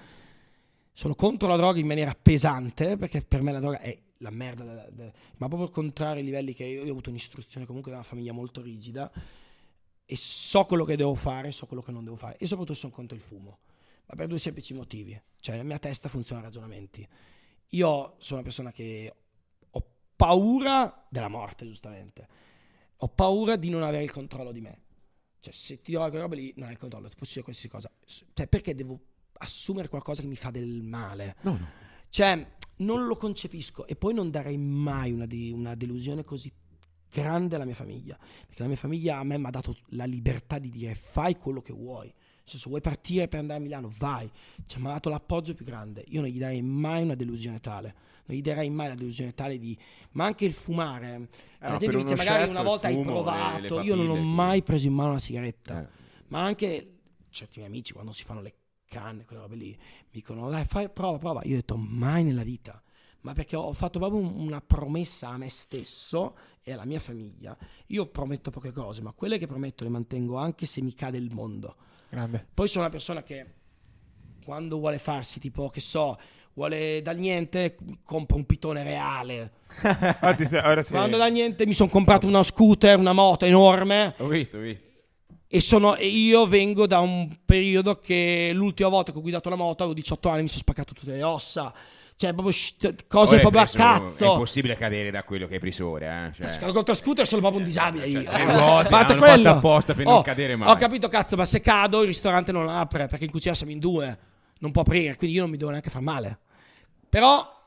sono contro la droga in maniera pesante perché per me la droga è la merda, da- da- ma proprio contrario ai livelli che io, io ho avuto un'istruzione comunque da una famiglia molto rigida e so quello che devo fare, so quello che non devo fare e soprattutto sono contro il fumo, ma per due semplici motivi, cioè la mia testa funziona a ragionamenti. Io sono una persona che ho paura della morte, giustamente, ho paura di non avere il controllo di me. Cioè, se ti do quelle robe lì, non hai il controllo, ti posso dire qualsiasi cosa. Cioè, perché devo assumere qualcosa che mi fa del male? No, no. Cioè, non lo concepisco e poi non darei mai una, de- una delusione così grande alla mia famiglia. Perché la mia famiglia a me mi ha dato la libertà di dire fai quello che vuoi. Nel senso, vuoi partire per andare a Milano? Vai. Cioè, mi ha dato l'appoggio più grande. Io non gli darei mai una delusione tale. Darei mai la delusione tale di... Ma anche il fumare. Eh, la gente dice magari una volta hai le- provato. le Io non ho papille, mai preso in mano una sigaretta. Eh. Ma anche certi miei amici quando si fanno le canne, quelle robe lì, mi dicono dai fai, prova, prova. Io ho detto mai nella vita. Ma perché ho fatto proprio un- una promessa a me stesso e alla mia famiglia. Io prometto poche cose, ma quelle che prometto le mantengo anche se mi cade il mondo. Grande. Poi sono una persona che quando vuole farsi tipo, che so, vuole dal niente, compra un pitone reale. <laughs> Quando da niente mi sono comprato uno scooter, una moto enorme Ho visto, ho visto. e, sono, e io vengo da un periodo che l'ultima volta che ho guidato la moto avevo 18 anni mi sono spaccato tutte le ossa. Cioè, proprio sc- cose Ora proprio a preso- È cazzo. impossibile cadere da quello che hai preso ora, eh. Cioè, Contro scooter sono proprio un disabile io. ruote, Fate l'hanno quello. fatto apposta per non Oh, cadere mai. Ho capito cazzo, ma se cado il ristorante non apre perché in cucina siamo in due, non può aprire, quindi io non mi devo neanche far male. Però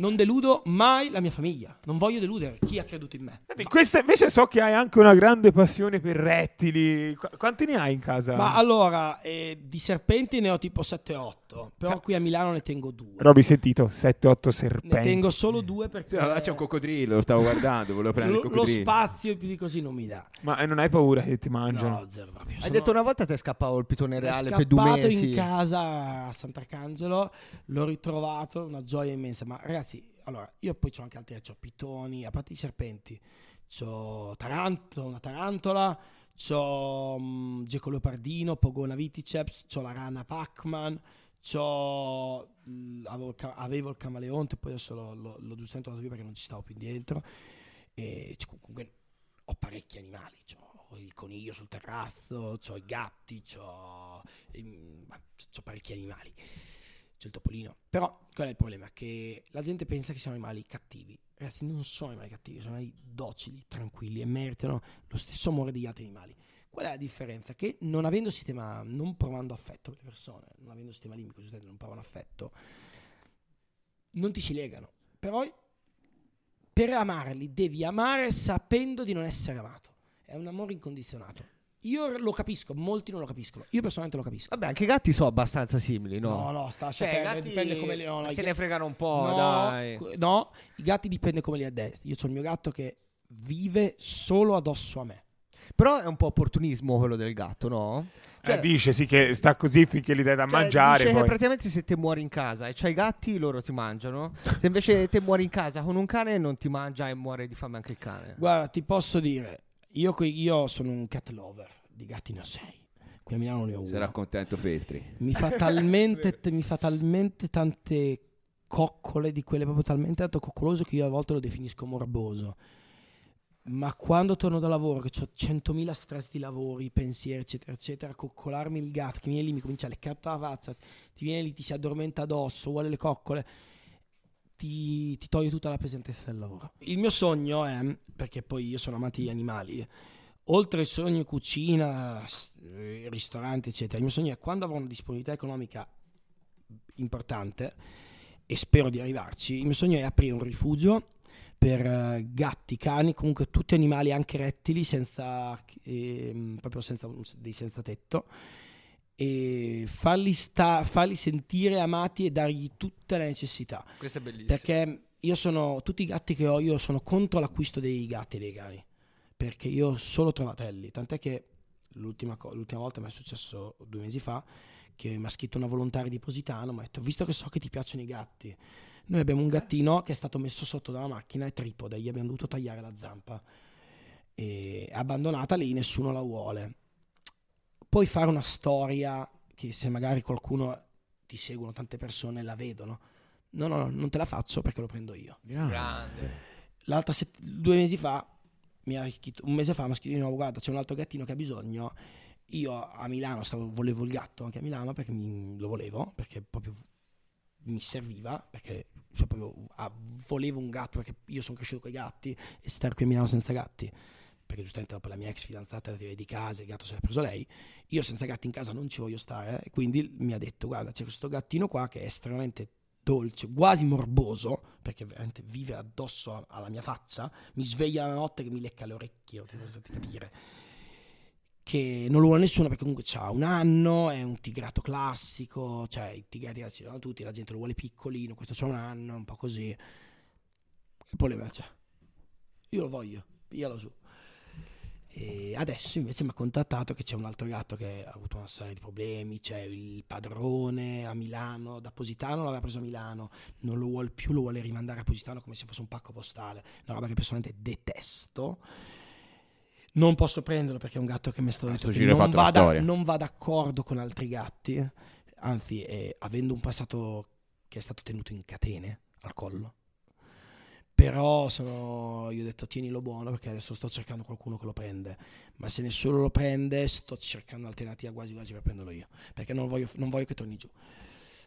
non deludo mai la mia famiglia, non voglio deludere chi ha creduto in me. Senti, Questa invece so che hai anche una grande passione per rettili. Qu- quanti ne hai in casa? Ma allora, eh, di serpenti ne ho tipo 7-8, però qui a Milano ne tengo due. Roby, sentito 7-8 Ne serpenti. tengo solo due perché Sì, là c'è un coccodrillo, lo stavo guardando, volevo prendere lo, il lo coccodrillo. spazio più di così non mi dà. Ma eh, non hai paura che ti mangiano? No, zero proprio. Hai Sono- detto una volta ti è scappato il pitone reale per due scappato mesi. in casa a Sant'Arcangelo, l'ho ritrovato, una gioia immensa. Ma ragazzi, allora, io poi c'ho anche altri, c'ho pitoni, a parte i serpenti, c'ho taranto, una tarantola, c'ho um, Geco Leopardino, Pogona Viticeps, c'ho la rana Pac-Man, c'ho, l- avevo, avevo il camaleonte, poi adesso l'ho, l'ho, l'ho giustamente dato via perché non ci stavo più dentro. E comunque ho parecchi animali, c'ho il coniglio sul terrazzo, c'ho i gatti, c'ho, ehm, c'ho parecchi animali. C'è il topolino. Però qual è il problema? Che la gente pensa che siano animali cattivi. Ragazzi, non sono animali cattivi, sono animali docili, tranquilli e meritano lo stesso amore degli altri animali. Qual è la differenza? Che non avendo sistema, non provando affetto per le persone, non avendo sistema limbico, giustamente non provano affetto, non ti ci legano. Però per amarli devi amare sapendo di non essere amato. È un amore incondizionato. Io lo capisco, molti non lo capiscono. Io personalmente lo capisco. Vabbè, anche i gatti sono abbastanza simili, no? No, no, sta Cioè, cioè, i gatti dipende come li no, no, se ne fregano un po', no, dai. no, i gatti dipende come li addestri. Io ho il mio gatto che vive solo addosso a me. Però è un po' opportunismo quello del gatto, no? Eh, dice sì che sta così finché gli dai da Cioè, mangiare. dice che poi. praticamente se te muori in casa e c'hai i gatti, loro ti mangiano. Se invece te muori in casa con un cane, non ti mangia e muore di fame anche il cane. Guarda, ti posso dire, io, io sono un cat lover, di gatti ne ho sei. Qui a Milano ne ho uno. Sarà contento Feltri. Mi fa <laughs> talmente, mi fa talmente tante coccole di quelle proprio talmente tanto coccoloso che io a volte lo definisco morboso. Ma quando torno da lavoro, che ho 100.000 stress di lavori, pensieri, eccetera, eccetera, coccolarmi il gatto che viene lì, mi comincia a leccare la faccia, ti viene lì, ti si addormenta addosso, vuole le coccole, ti, ti toglie tutta la pesantezza del lavoro. Il mio sogno è, perché poi io sono amante di animali, oltre al sogno cucina, eh, ristoranti, eccetera, il mio sogno è quando avrò una disponibilità economica importante e spero di arrivarci, il mio sogno è aprire un rifugio per eh, gatti, cani, comunque tutti animali, anche rettili, senza, ehm, proprio senza dei senza tetto e farli, sta- farli sentire amati e dargli tutte le necessità. Questo è bellissimo. Perché io sono, tutti i gatti che ho, io sono contro l'acquisto dei gatti e dei cani. Perché io ho solo trovatelli. Tant'è che l'ultima, co- l'ultima volta mi è successo due mesi fa che mi ha scritto una volontaria di Positano. Mi ha detto: Visto che so che ti piacciono i gatti, noi abbiamo un gattino che è stato messo sotto dalla macchina e tripode. Gli abbiamo dovuto tagliare la zampa. E è abbandonata lì, nessuno la vuole. Puoi fare una storia che se magari qualcuno ti seguono tante persone la vedono. No, no, no, non te la faccio perché lo prendo io. Grande. L'altra sett- due mesi fa, mi ha scritto- un mese fa mi ha scritto di nuovo, guarda, c'è un altro gattino che ha bisogno. Io a Milano stavo- volevo il gatto anche a Milano perché mi- lo volevo, perché proprio mi serviva, perché cioè, proprio, ah, volevo un gatto perché io sono cresciuto con i gatti e stare qui a Milano senza gatti. Perché giustamente dopo la mia ex fidanzata era di casa, il gatto se l'ha preso lei. Io senza gatti in casa non ci voglio stare. E quindi mi ha detto: Guarda, c'è questo gattino qua che è estremamente dolce, quasi morboso, perché veramente vive addosso alla mia faccia. Mi sveglia la notte che mi lecca le orecchie, ti capire. Che non lo vuole nessuno perché comunque ha un anno, è un tigrato classico, cioè i tigrati classici sono tutti, la gente lo vuole piccolino, questo c'ha un anno, un po' così. Che problema c'è? Io lo voglio, piglialo su. E adesso invece mi ha contattato che c'è un altro gatto che ha avuto una serie di problemi, c'è il padrone a Milano, da Positano l'aveva preso a Milano, non lo vuole più, lo vuole rimandare a Positano come se fosse un pacco postale, una roba che personalmente detesto. Non posso prenderlo perché è un gatto che mi è stato detto sto che non va, da- non va d'accordo con altri gatti, anzi eh, avendo un passato che è stato tenuto in catene al collo. Però sono, io ho detto tienilo buono perché adesso sto cercando qualcuno che lo prende. Ma se nessuno lo prende, sto cercando un'alternativa quasi quasi per prenderlo io. Perché non voglio, non voglio che torni giù.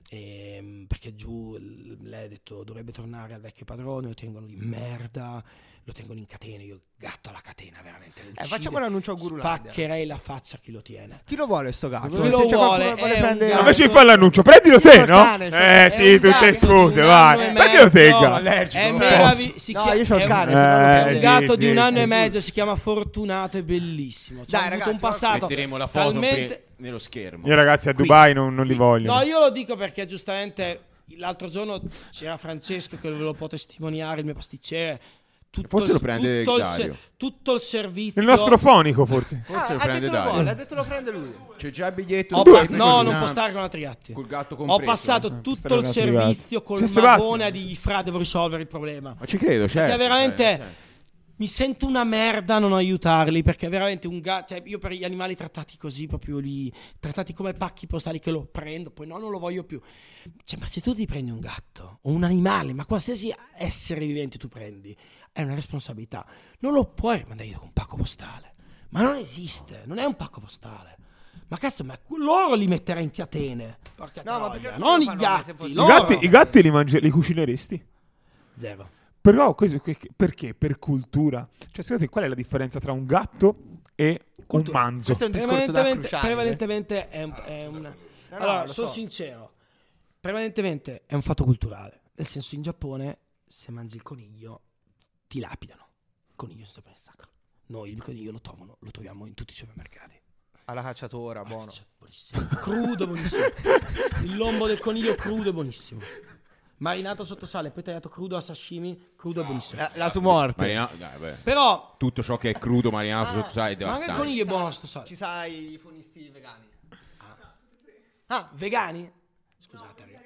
Ehm, perché giù lei ha detto dovrebbe tornare al vecchio padrone, lo tengono di merda, lo tengono in catene. Io gatto alla catena, veramente. Eh, facciamo l'annuncio a Gurulandia. Spaccherei la faccia a chi lo tiene. Chi lo vuole sto gatto? Chi lo c'è vuole, vuole prendere... Invece di fare l'annuncio, prendilo te, no? cane, eh sì, tutte scuse, vai. Prendilo te, gatto. È si No, io c'ho il cane, Eh, un gatto di un anno e mezzo, si chiama Fortunato, è bellissimo. Avuto ragazzi, un passato Metteremo la foto talmente... nello schermo. Io ragazzi a. Dubai non, non li voglio. No, io lo dico perché giustamente l'altro giorno c'era Francesco che ve lo può testimoniare, il mio pasticcere. Tutto Forse il- lo prende tutto il, Dario. tutto il servizio. Il nostro fonico forse. Ah, Forse lo ha prende detto lo Dario. vuole, ha detto lo prende lui. C'è già il biglietto. Ho di- pa- di- no, di- non di- può stare con altri gatti. Col gatto Ho compreso. passato Eh, tutto il con servizio col C'è Sebastian. magone dirgli fra devo risolvere il problema. Ma ci credo, certo. Perché veramente Eh, certo. mi sento una merda a non aiutarli. Perché veramente un gatto. Cioè, io per gli animali trattati così, proprio lì, trattati come pacchi postali che lo prendo, poi no, non lo voglio più. Cioè, ma se tu ti prendi un gatto o un animale, ma qualsiasi essere vivente tu prendi, è una responsabilità. Non lo puoi mandare con un pacco postale. Ma non esiste, non è un pacco postale. Ma cazzo, ma loro li metterei in catene. Porca No, ma perché non i gatti. se fosse- I gatti, i gatti li, mangi- li cucineresti? Zero. Però questo, que- perché? Per cultura. Cioè, secondo te qual è la differenza tra un gatto e un manzo? Questo è un discorso da Prevalentemente, cruciale. prevalentemente è un... È un- no, allora, lo sono so. sincero. Prevalentemente è un fatto culturale. Nel senso, in Giappone, se mangi il coniglio, ti lapidano. Il coniglio sempre sacro. Noi il coniglio lo, trovano, lo troviamo in tutti i supermercati. Alla cacciatora, buono. Cioè, buonissimo. Crudo, buonissimo. Il lombo del coniglio crudo è buonissimo. Marinato sotto sale, poi tagliato crudo a sashimi, crudo è buonissimo. La, la su morte. Marina- dai, beh. Però, Tutto ciò che è crudo marinato sotto sale è ma anche il devastante. coniglio è buono sotto sale. Ci sai i funisti vegani. Vegani? Scusate, ragazzi.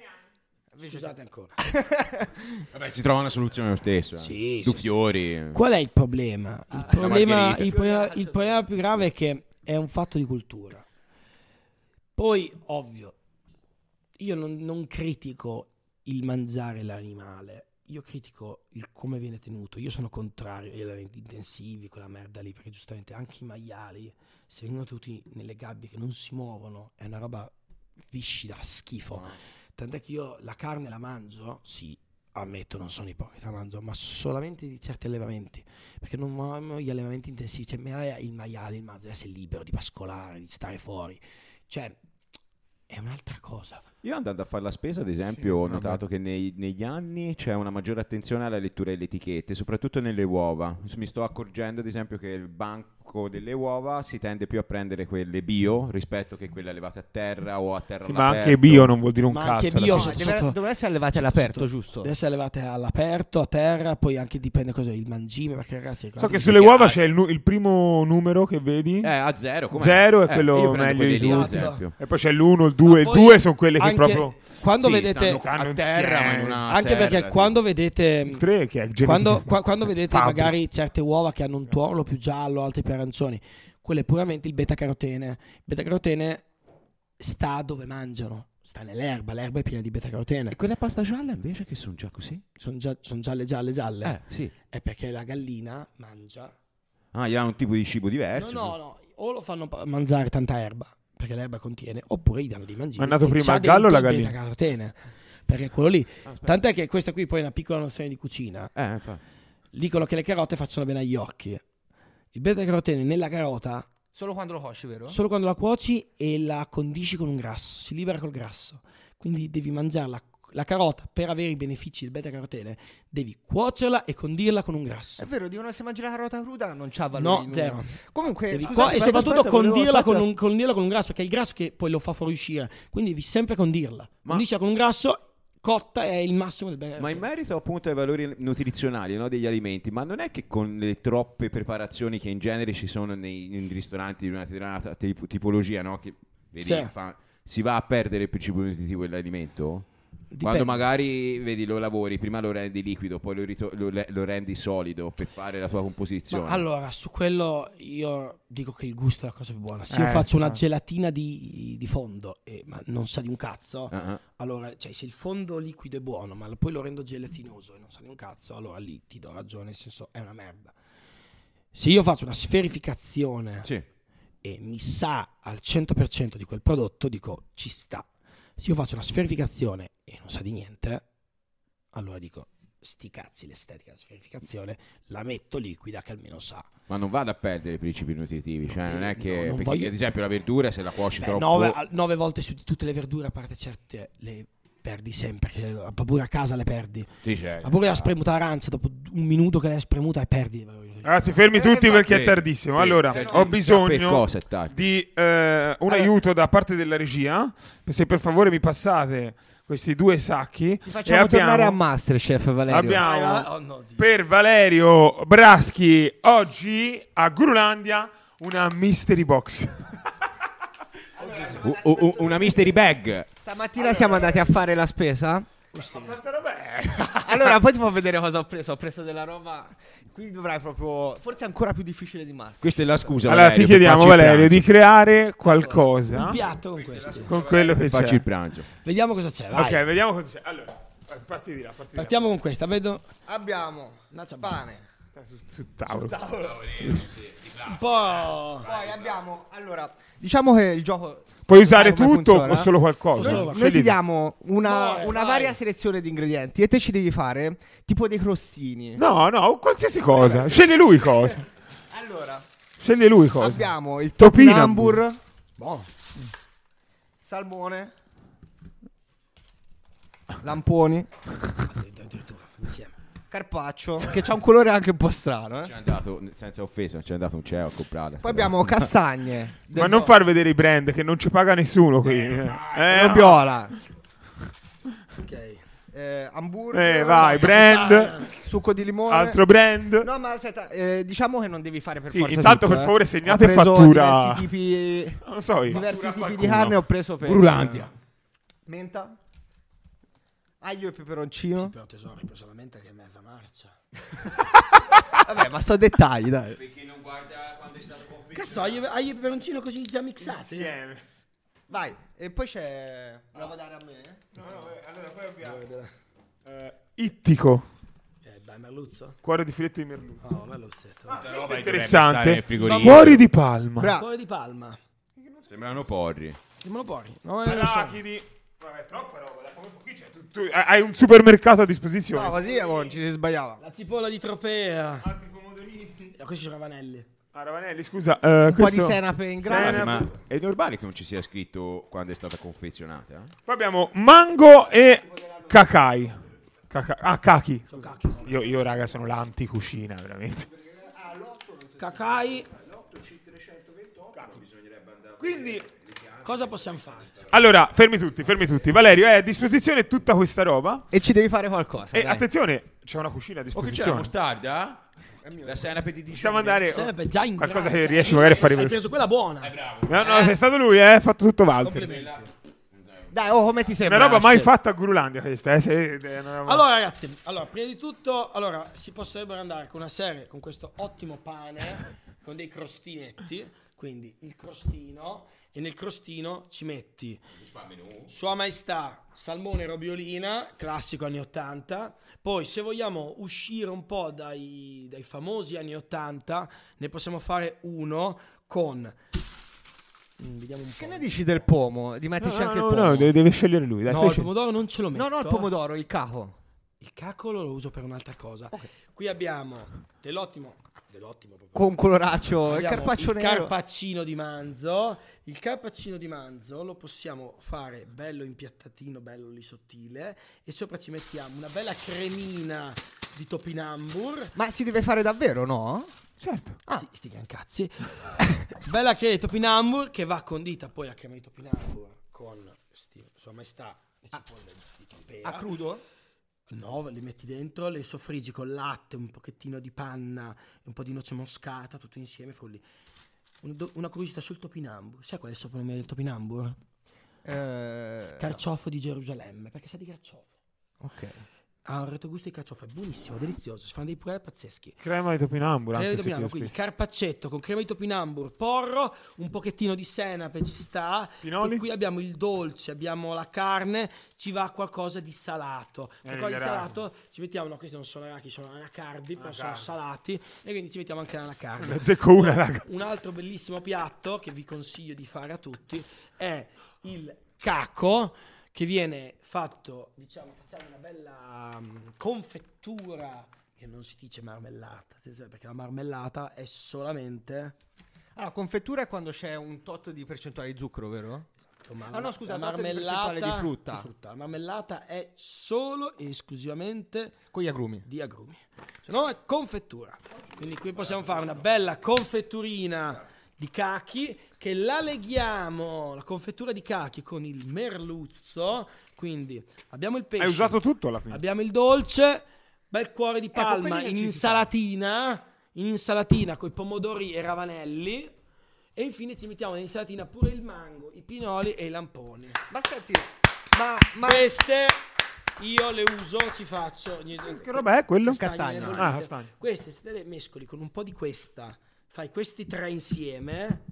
Scusate ancora. <laughs> Vabbè, si trova una soluzione lo stesso. eh. Sì, Due sì, fiori. Qual è il problema? Il, la problema, il, problema, il problema più grave è che è un fatto di cultura. Poi, ovvio, io non, non critico il mangiare l'animale, io critico il come viene tenuto. Io sono contrario agli allevamenti intensivi, quella merda lì, perché giustamente anche i maiali, se vengono tenuti nelle gabbie che non si muovono, è una roba viscida, fa schifo. Tant'è che io la carne la mangio, sì, ammetto, non sono ipocrita, la mangio, ma solamente di certi allevamenti. Perché non amo gli allevamenti intensivi. Cioè, il maiale, il manzo deve essere libero di pascolare, di stare fuori. Cioè, è un'altra cosa. Io andando a fare la spesa, ad esempio, ho vabbè. notato che nei- negli anni c'è una maggiore attenzione alla lettura delle etichette, soprattutto nelle uova. Mi sto accorgendo, ad esempio, che il banco delle uova si tende più a prendere quelle bio rispetto che quelle allevate a terra o a terra Sì, ma anche bio non vuol dire un Ma cazzo. anche bio sotto- deve- sotto- devono essere allevate sotto- all'aperto, sotto- giusto? Deve essere allevate all'aperto, a terra, poi anche dipende cosa il mangime, perché ragazzi... So che sulle uova c'è il, nu- il primo numero che vedi. Eh, a zero. com'è? Zero è Eh, quello meglio di tutti. esempio. E poi c'è l'1, il 2. Il Ma poi 2 sono quelle che proprio. Quando Sì, vedete... stanno a stanno terra, ma in una Anche serra, perché quando vedete... Il 3 che è Quando, qua- quando vedete magari certe uova che hanno un tuorlo più giallo, altre più arancioni, quello è puramente il beta carotene. Il beta carotene sta dove mangiano, sta nell'erba, l'erba è piena di beta carotene. E quelle pasta gialla invece che sono già così? Sono gialle, gialle, gialle. Eh, sì. È perché la gallina mangia. Ah, gli hanno un tipo di cibo No, diverso. no, no. O lo fanno mangiare tanta erba, perché l'erba contiene, oppure gli danno dei mangimi. Ma è nato e prima il gallo o la gallina? beta-carotene. Perché quello lì. Tant'è che questa qui poi è una piccola nozione di cucina. Eh, infatti. Dicono che le carote facciano bene agli occhi. Il beta-carotene nella carota Solo quando lo cosci, vero? solo quando la cuoci e la condisci con un grasso, si libera col grasso. Quindi devi mangiare la, carota per avere i benefici del beta-carotene, devi cuocerla e condirla con un grasso. È vero, dicono se mangi la carota cruda non c'ha valore. No, zero. Comunque, Devi scusate, e aspetta, soprattutto aspetta, condirla, con un, condirla con un grasso, perché è il grasso che poi lo fa fuoriuscire. Quindi devi sempre condirla. Ma- Condisci con un grasso, cotta è il massimo del Ma in merito appunto ai valori nutrizionali no, degli alimenti, ma non è che con le troppe preparazioni che in genere ci sono nei, nei ristoranti di una determinata tip- tipologia, no, che vedi, Sì. fa- si va a perdere il principio nutritivo dell'alimento? Dipende. Quando magari vedi lo lavori, prima lo rendi liquido, poi lo, rito- lo le- lo rendi solido per fare la tua composizione. Ma allora, su quello io dico che il gusto è la cosa più buona. Se io Eh, faccio una sì. gelatina di, di fondo, e- ma non sa di un cazzo, ah. allora, cioè, se il fondo liquido è buono, ma poi lo rendo gelatinoso e non sa di un cazzo, allora lì ti do ragione, nel senso è una merda. Se io faccio una sferificazione Sì. e mi sa al 100% di quel prodotto, dico ci sta. Se io faccio una sferificazione e non sa di niente, allora dico sti cazzi l'estetica della sferificazione, la metto liquida che almeno sa. Ma non vado a perdere i principi nutritivi, cioè non è no, che non perché, voglio- ad esempio la verdura se la cuoci Beh, troppo nove, al- nove volte su tutte le verdure, a parte certe, le perdi sempre, ma pure a casa le perdi. Sì, certo. Ma pure la spremuta arancia, dopo un minuto che l'hai spremuta e perdi. Ragazzi, fermi tutti perché è tardissimo. Sì, Allora, ho bisogno cosa è tardi? di eh, un aiuto da parte della regia. Se per favore mi passate questi due sacchi. Ti facciamo e tornare a abbiamo, Masterchef, Valerio. abbiamo oh, no, per Valerio Braschi oggi a Gurulandia una mystery box. U- u- una mystery bag. Stamattina siamo andati a fare la spesa. È? Allora, poi ti faccio vedere cosa ho preso. Ho preso della roba. Qui dovrai proprio. Forse è ancora più difficile di Master. Questa è la scusa. Allora Valerio, ti chiediamo Valerio pranzo. di creare Un qualcosa piatto con questo. con quello che Facci c'è. il pranzo. Vediamo cosa c'è. Vai. Ok, vediamo cosa c'è. Allora, parti di là, parti di là. Partiamo con questa. Vedo Abbiamo una ciabatta. pane, Sul, sul tavolo. Un po'... Poi abbiamo, allora, diciamo che il gioco... Puoi usare tutto funziona? o solo qualcosa? Noi, noi ti diamo una, Vai, una vai. varia selezione di ingredienti e te ci devi fare tipo dei crostini. No, no, qualsiasi cosa. Sceglie lui cosa. <laughs> Allora, Sceglie lui cosa. abbiamo il Topinambur. topinambur, Buono. salmone, lamponi, <laughs> Addirittura, insieme. Carpaccio, che c'ha un colore anche un po' strano. eh. C'è andato, senza offesa, c'è andato un CEO a comprare. Poi abbiamo castagne, Ma non far vedere i brand che non ci paga nessuno qui. Eh, eh, robiola, Ok. eh, hamburger, eh, vai, brand, succo di limone. altro brand. No, ma aspetta, eh, diciamo che non devi fare per Sì, forza intanto tutto, per eh. favore segnate Ho preso fattura. diversi tipi, Non lo so io. diversi tipi di carne ho preso per Brulandia. Menta, aglio e peperoncino. Sì, però tesoro, hai preso la menta che è. <laughs> Vabbè, ma sono dettagli, dai. Cazzo, hai hai il peperoncino così già mixati? Insieme. Vai, e poi c'è la vuoi dare a me? allora poi abbiamo eh, Ittico, Eh, dai, merluzzo? cuore di filetto di merluzzo. No, merluzzetto. dai. Questo è interessante. Cuori di palma. Bravo. Cuore di palma. Sembrano porri. Lo porri? No, eh, non so. Arachidi. Vabbè, troppa roba. come qui c'è tutto- Hai un supermercato a disposizione. No, così eh, mo, ci si sbagliava. La cipolla di tropea. Altri pomodorini. E questi sono ravanelli. Ah, Ravanelli, scusa. eh, Un po' di questo- senape in grano. Senape. Ma è normale che non ci sia scritto quando è stata confezionata? eh? Poi abbiamo mango e cacai. Caca- ah, cachi. Sono cacchi. sono- Io, io, raga, sono l'anticucina, veramente. Cacai. Quindi, Cosa possiamo fare? allora, fermi tutti, fermi tutti. Valerio, hai a disposizione tutta questa roba. E ci devi fare qualcosa. E dai. attenzione, c'è una cucina a O che c'è la disposizione. mostarda? La senape di Possiamo andare. Sarebbe già in Qualcosa che riesci magari a fare Hai veloce. preso quella buona. No, no, è stato lui, eh. Ha fatto tutto Walter. Complimenti. Dai, oh, come ti Una sembra? roba mai fatta a Gurulandia questa, eh. se- è una roba- Allora, ragazzi, allora, prima di tutto, allora, si potrebbero andare con una serie con questo ottimo pane con dei crostinetti. Quindi il crostino, e nel crostino ci metti Sua Maestà, salmone robiolina, classico anni 80. Poi, se vogliamo uscire un po' dai, dai famosi anni 80, ne possiamo fare uno con. Mm, Vediamo un po'. Che ne dici del pomo? Di metterci no, anche no, il pomo? no, deve, deve scegliere lui. Dai, No, il pomodoro non ce lo metto. no, no, il pomodoro, il caco. Il cacolo lo uso per un'altra cosa. Qui abbiamo dell'ottimo, dell'ottimo proprio. Con coloraccio, il carpaccio il nero. carpaccino di manzo. Il carpaccino di manzo lo possiamo fare bello impiattatino, bello lì sottile. E sopra ci mettiamo una bella cremina di topinambur. Ma si deve fare davvero, no? Certo. Ah, sti, sti gran cazzi. <laughs> bella crema di topinambur che va condita poi la crema di topinambur con sti, sua maestà le cipolle di tropea. A crudo? No, li metti dentro, le soffriggi con latte, un pochettino di panna un po' di noce moscata, tutto insieme, folli. Un- Una curiosità sul topinambur. Sai qual è il soprannome del topinambur? Eh, Carciofo di Gerusalemme, perché sa di carciofo. ok. Ha un retrogusto di carciofo, è buonissimo, delizioso, si fanno dei purè pazzeschi. Crema di topinambur. Crema di topinambur, quindi spesso. carpaccetto con crema di topinambur, porro, un pochettino di senape ci sta. Pinoli? E qui abbiamo il dolce, abbiamo la carne, ci va qualcosa di salato. Eh, Qualcosa di salato ci mettiamo, no, questi non sono arachi, sono anacardi, però sono salati. E quindi ci mettiamo anche l'anacardi. Ne azzecco una, raga. Un altro bellissimo piatto che vi consiglio di fare a tutti è il caco che viene fatto, diciamo, facciamo una bella mm, confettura che non si dice marmellata, perché la marmellata è solamente Allora, confettura è quando c'è un tot di percentuale di zucchero, vero? ma Ah, no, scusa, la tot di percentuale di frutta. La marmellata è solo e esclusivamente Con gli agrumi. di agrumi. Se no è confettura. Quindi qui possiamo fare una bella confetturina di cachi che la leghiamo, la confettura di cachi con il merluzzo. Quindi abbiamo il pesce. Hai usato tutto alla fine. Abbiamo il dolce, bel cuore di palma quelli che in insalatina, in insalatina con i pomodori e ravanelli. E infine ci mettiamo nell'insalatina pure il mango, i pinoli e i lamponi. Ma senti, ma, ma Queste io le uso, ci faccio. Che roba è quello? Castagna. bollite. Ah. Queste se te le mescoli con un po' di questa, fai questi tre insieme,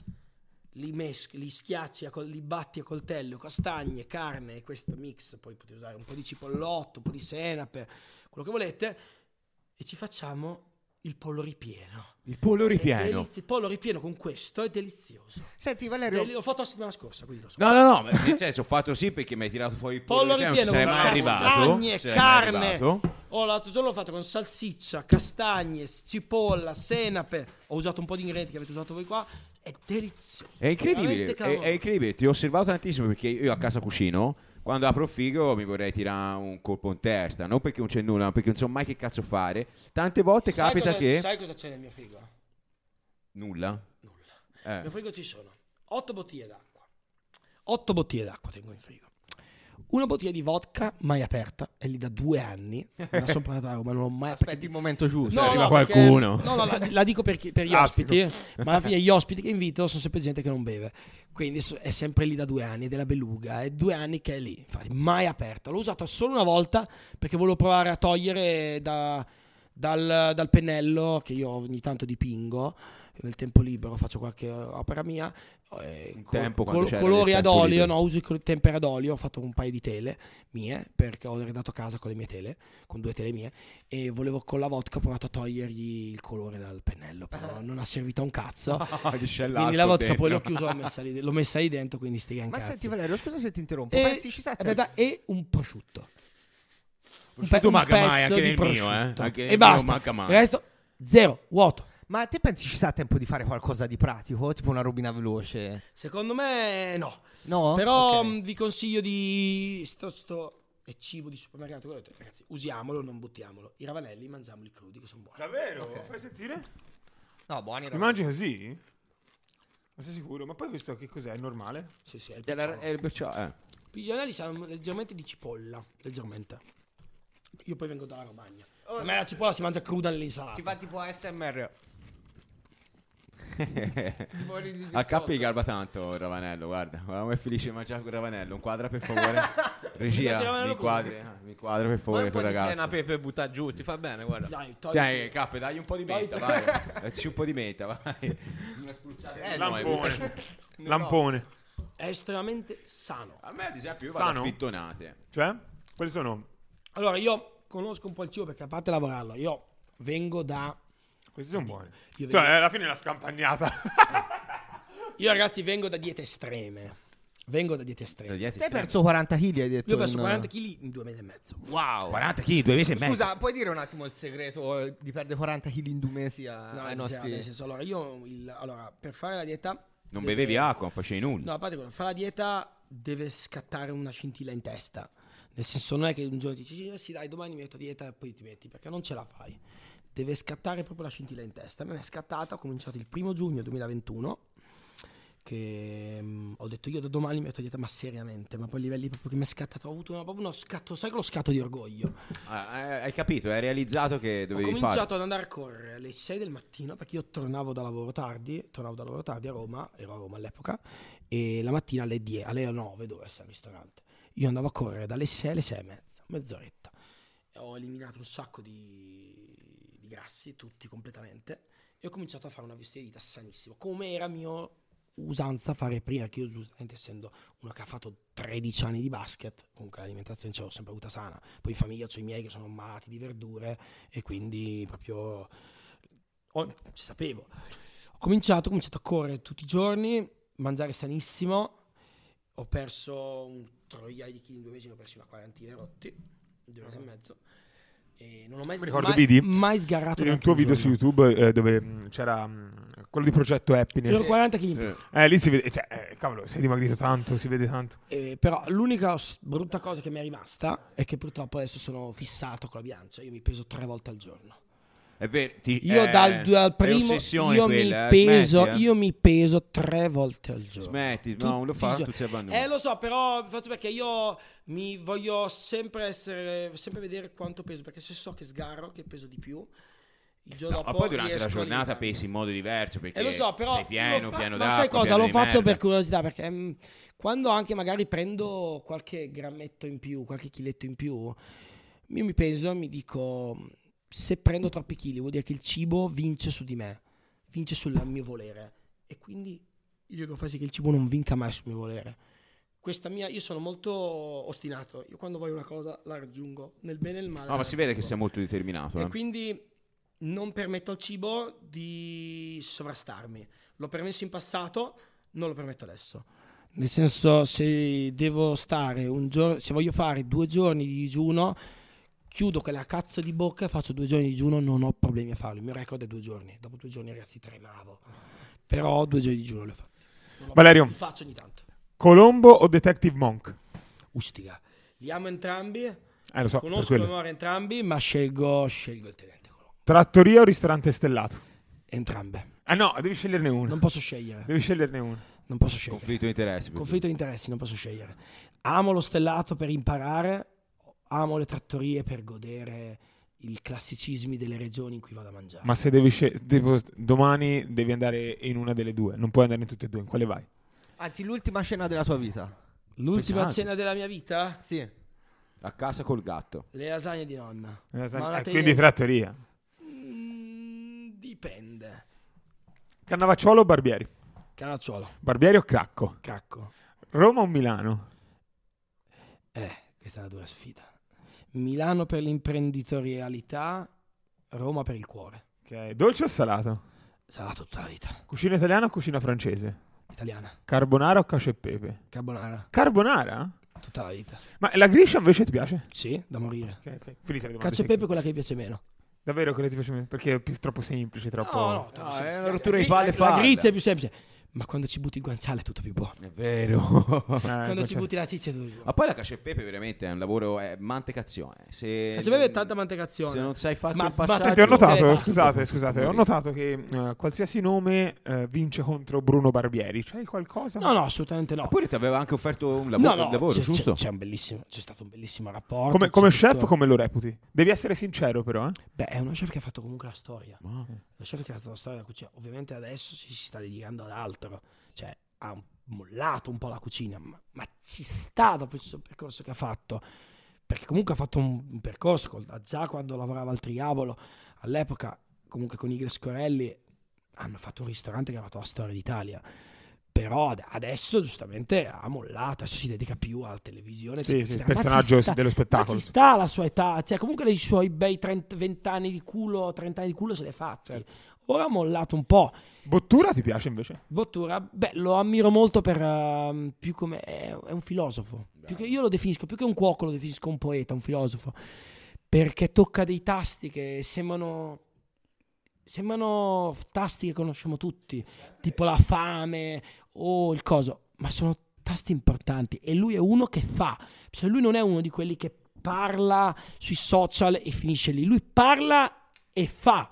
li mescoli, li schiacci, col- li batti a coltello, castagne, carne e questo mix, poi potete usare un po' di cipollotto, un po' di senape, quello che volete, e ci facciamo il pollo ripieno. Il pollo ripieno. deliz- il pollo ripieno con questo è delizioso. Senti Valerio, Deli- L'ho fatto la settimana scorsa, quindi lo so. No, no, no, ma nel senso ho fatto sì perché mi hai tirato fuori il pollo, Pollo ripieno, ripieno non con sarei mai arrivato. castagne, carne. arrivato. Oh, l'altro giorno l'ho fatto con salsiccia, castagne, cipolla, senape. Ho usato un po' di ingredienti che avete usato voi qua. È delizioso. È incredibile, è, è incredibile, ti ho osservato tantissimo perché io a casa cucino, quando apro il frigo mi vorrei tirare un colpo in testa, non perché non c'è nulla, ma perché non so mai che cazzo fare. Tante volte Sai capita cosa- che... Sai cosa c'è nel mio frigo? Nulla? Nulla. Nel Eh. mio frigo ci sono 8 bottiglie d'acqua. 8 bottiglie d'acqua tengo in frigo. Una bottiglia di vodka mai aperta, è lì da due anni. Me la sono <laughs> portata a Roma, non l'ho mai aperta. aspetti il momento giusto. Se arriva perché- qualcuno. no, no, la, la dico perché, per gli Classico. ospiti, ma alla fine gli <laughs> ospiti che invito sono sempre gente che non beve. Quindi è sempre lì da due anni, è della beluga, è due anni che è lì, infatti mai aperta. L'ho usata solo una volta perché volevo provare a togliere da- dal, dal pennello che io ogni tanto dipingo. Nel tempo libero faccio qualche opera mia. eh, tempo col- colori ad olio, libero. no, uso i col- tempera ad olio. Ho fatto un paio di tele mie perché ho arredato casa con le mie tele, con due tele mie e volevo con la vodka ho provato a togliergli il colore dal pennello, però non ha servito a un cazzo. <laughs> C'è quindi la vodka poi l'ho dentro. chiusa, l'ho messa lì, l'ho messa lì dentro, quindi stia in Ma cazzi. senti Valerio, scusa se ti interrompo. e, sette? aspetta, e un prosciutto. Un, Prosciutto un manca mai, pezzo anche di nel mio, prosciutto. eh. Anche e mio basta. manca mai. Il resto zero, vuoto. Ma te pensi ci sa tempo di fare qualcosa di pratico? Tipo una robina veloce? Secondo me no. No? Però Ok. mh, vi consiglio di sto, sto è cibo di supermercato, ragazzi, usiamolo, non buttiamoli. I ravanelli mangiamoli crudi che sono buoni. Davvero? Fai sentire? No, buoni Li mangi così? Ma sei sicuro? Ma poi questo che cos'è? È normale? Sì, sì, è il È il eh. I pigianelli sanno leggermente di cipolla, leggermente. Io poi vengo dalla Romagna. A me la cipolla si mangia cruda nell'insalata. Si fa tipo ASMR. A gli <laughs> garba tanto il Ravanello, guarda. Guarda come è felice di mangiare con il Ravanello. Un quadra per favore. <laughs> Regia, mi quadri, eh, mi quadra per favore un po' tuo di ragazzo. sena pepe butta giù, ti fa bene, guarda. Dai, togli Dai, K, dai un po' di menta, vai. <laughs> Dacci un po' di menta, vai. Una spruzzata. Eh, di no, Lampone. Lampone. È estremamente sano. A me, ad esempio, io vado Sano? a fittonate. Cioè? Quali sono? Allora, io conosco un po' il cibo perché a parte lavorarlo, io vengo da... Questi sono buoni. Io, Cioè, vengo- alla fine è la scampagnata. <laughs> io, ragazzi vengo da diete estreme. Vengo da diete estreme. Te hai perso 40 kg, hai detto. Io ho perso in- 40 kg in due mesi e mezzo. Wow. 40 kg, due mesi e mezzo. Scusa, puoi dire un attimo il segreto eh, di perdere 40 kg in due mesi a- No, ai nostri... nel senso, allora, io il- allora, per fare la dieta... Non deve- bevevi acqua, non facevi nulla. No, a parte quello, fare la dieta deve scattare una scintilla in testa. Nel senso, non è che un giorno ti dici, "Eh sì, dai, domani mi metto a dieta e poi ti metti, perché non ce la fai. Deve scattare proprio la scintilla in testa. A me è scattata, ho cominciato il primo giugno 2021, che mm, ho detto io da domani mi metto a dieta, ma seriamente, ma poi a livelli proprio che mi è scattato, ho avuto una- proprio uno scatto, sai quello scatto di orgoglio. Ah, eh, hai capito, hai realizzato che Ho dovevi cominciato fare. ad andare a correre alle 6 del mattino perché io tornavo da lavoro tardi, tornavo da lavoro tardi a Roma, ero a Roma all'epoca, e la mattina alle 10, alle 9 dovevo essere al ristorante. Io andavo a correre dalle 6 alle 6 e mezza, mezz'oretta. E ho eliminato un sacco di, di grassi, tutti completamente, e ho cominciato a fare una vestita di vita sanissimo, come era mio usanza fare prima, che io giustamente essendo uno che ha fatto 13 anni di basket, comunque l'alimentazione ce l'ho sempre avuta sana, poi in famiglia ho i miei che sono malati di verdure e quindi proprio ho- ci sapevo. Ho cominciato, ho cominciato a correre tutti i giorni, mangiare sanissimo, ho perso un troiaio di chili in due mesi, ne ho persi una quarantina rotti, due mesi e mezzo. E non ho mai, Mi ricordo mai, vidi- mai sgarrato un tuo video su giorno. YouTube eh, dove mh, c'era mh, quello di Progetto Ero Happiness. 40 kg più. Eh, lì si vede, cioè, eh, cavolo, sei dimagrito tanto, si vede tanto. Eh, però l'unica brutta cosa che mi è rimasta è che purtroppo adesso sono fissato con la bilancia. Io mi peso tre volte al giorno. È vero, ti- Io eh, dal, dal primo io, quella, mi eh, peso, smetti, eh. io mi peso tre volte al giorno. Smetti, Tutti no, lo fa, i giorni. tutti si abbandonano. Eh, lo so, però faccio perché io mi voglio sempre essere, sempre vedere quanto peso, perché se so che sgarro, che peso di più, il giorno No, ma dopo poi durante la giornata pesi in modo diverso perché Eh lo so, però sei pieno, fa- pieno ma d'acqua. sai cosa? Lo faccio merda. per curiosità perché mm, quando anche magari prendo qualche grammetto in più, qualche chiletto in più, io mi peso e mi dico se prendo troppi chili vuol dire che il cibo vince su di me, vince sul mio volere e quindi io devo fare sì che il cibo non vinca mai sul mio volere. Questa mia, io sono molto ostinato. Io quando voglio una cosa la raggiungo nel bene e nel male. No, ma si vede che sei molto determinato. E eh. quindi non permetto al cibo di sovrastarmi. L'ho permesso in passato, non lo permetto adesso. Nel senso, se devo stare un giorno, se voglio fare due giorni di digiuno, chiudo quella cazzo di bocca e faccio due giorni di digiuno, non ho problemi a farlo. Il mio record è due giorni. Dopo due giorni, ragazzi, tremavo. Però due giorni di digiuno li ho ho- Valerio. Li faccio ogni tanto. Colombo o Detective Monk? Ustiga. Li amo entrambi. Eh, lo so, Conosco memoria entrambi, ma scelgo, scelgo il tenente Colombo. Trattoria o ristorante stellato? Entrambe. Ah no, devi sceglierne uno. Non posso scegliere. Devi sceglierne uno. Non posso scegliere. Conflitto di interessi. Conflitto di interessi, non posso scegliere. Amo lo stellato per imparare, amo le trattorie per godere i classicismi delle regioni in cui vado a mangiare. Ma se devi scegliere, domani devi andare in una delle due, non puoi andare in tutte e due, in quale vai? Anzi, l'ultima scena della tua vita. L'ultima Pesante. cena della mia vita? Sì. A casa col gatto. Le lasagne di nonna. Eh, Ma la eh, te- quindi trattoria. Mm, dipende. Cannavacciuolo o Barbieri? Canacciuolo, Barbieri o Cracco? cacco. Roma o Milano? Eh, questa è una dura sfida. Milano per l'imprenditorialità, Roma per il cuore. Ok, Dolce o salato? Salato tutta la vita. Cucina italiana o cucina francese? Italiana. Carbonara o cacio e pepe? Carbonara, Carbonara? tutta la vita. Ma la griscia invece ti piace? Sì, da morire. Ok, ok. Finite le domande. Cacio e pepe è quella che mi piace meno. Davvero quella ti piace meno? Perché è più, troppo semplice, troppo... No, no, No, sì, è sì, una la- rottura di la- palle La falla. grizia è più semplice. Ma quando ci butti il guanciale è tutto più buono. È vero. Eh, <laughs> Quando ci butti la ciccia è tutto più buono. Ma poi la cacio e pepe veramente è un lavoro, è mantecazione. Se, Cacio e pepe è tanta mantecazione. Se non sai fare Ma- il ma- passaggio... Senti, ho notato, scusate, scusate, ho notato che eh, qualsiasi nome eh, vince contro Bruno Barbieri. C'hai qualcosa? No, no, assolutamente no. Ma pure ti aveva anche offerto un lavoro, no, no, un lavoro c'è, giusto? c'è- c'è un bellissimo, c'è stato un bellissimo rapporto. Come, come tutto- chef, come lo reputi? Devi essere sincero, però. Eh? Beh, è uno chef che ha fatto comunque la storia. Ah. Lo chef che ha fatto la storia della cucina. Ovviamente adesso si, si sta dedicando ad altro. Cioè, ha mollato un po' la cucina, ma, ma ci sta dopo il suo percorso che ha fatto. Perché comunque ha fatto un, un percorso già quando lavorava al Triabolo, all'epoca, comunque con Igor Scorelli, hanno fatto un ristorante che ha fatto la storia d'Italia. Però ad- adesso giustamente ha mollato, si dedica più alla televisione. Sì, sì, il personaggio sta- dello ma spettacolo. ci sta la sua età, cioè comunque i suoi bei 30, 20 anni di culo, 30 anni di culo se ha fatti. Certo. Ora ha mollato un po'. Bottura ti piace invece? Bottura, beh, lo ammiro molto per ehm, più come è, è un filosofo. Più che io lo definisco, più che un cuoco, lo definisco un poeta, un filosofo. Perché tocca dei tasti che sembrano sembrano tasti che conosciamo tutti, tipo la fame o il coso, ma sono tasti importanti e lui è uno che fa, cioè lui non è uno di quelli che parla sui social e finisce lì, lui parla e fa.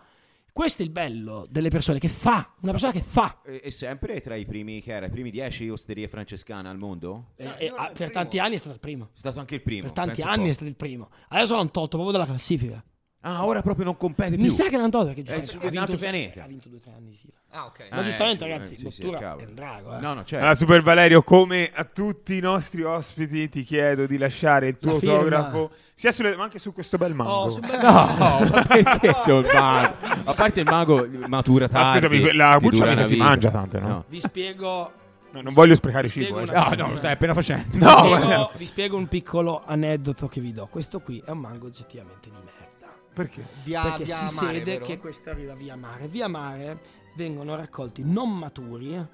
Questo è il bello delle persone che fa, una persona che fa. E, e sempre tra i primi, che era, i primi dieci osterie francescane al mondo? E- e- ah, per tanti anni è stato il primo. È stato anche il primo. Per tanti anni è stato il primo. Adesso l'hanno tolto proprio dalla classifica. Ah, ora proprio non compete più. Mi sa che l'hanno tolto perché È giustamente ha un vinto, altro pianeta. ha vinto due o tre anni di fila. Ah, ok. Ma Eh, giustamente, sì, ragazzi, eh, sì, sì, è un drago. Eh. No, no, certo. Allora, Super Valerio, come a tutti i nostri ospiti, ti chiedo di lasciare il tuo autografo, sia sulle, ma anche su questo bel mango. Oh, sul bel- No, ma perché <laughs> c'è il mago? A parte il mago matura Ma tardi. scusami, la buccia si mangia tante, no? Vi spiego, No, non voglio sprecare cibo. eh. No, no, lo stai appena facendo. No, vi ma- spiego- vi spiego un piccolo aneddoto che vi do. Questo qui è un mango oggettivamente di merda. Perché? Via, perché via si mare, sede vero? che questo arriva via mare. Via mare vengono raccolti non maturi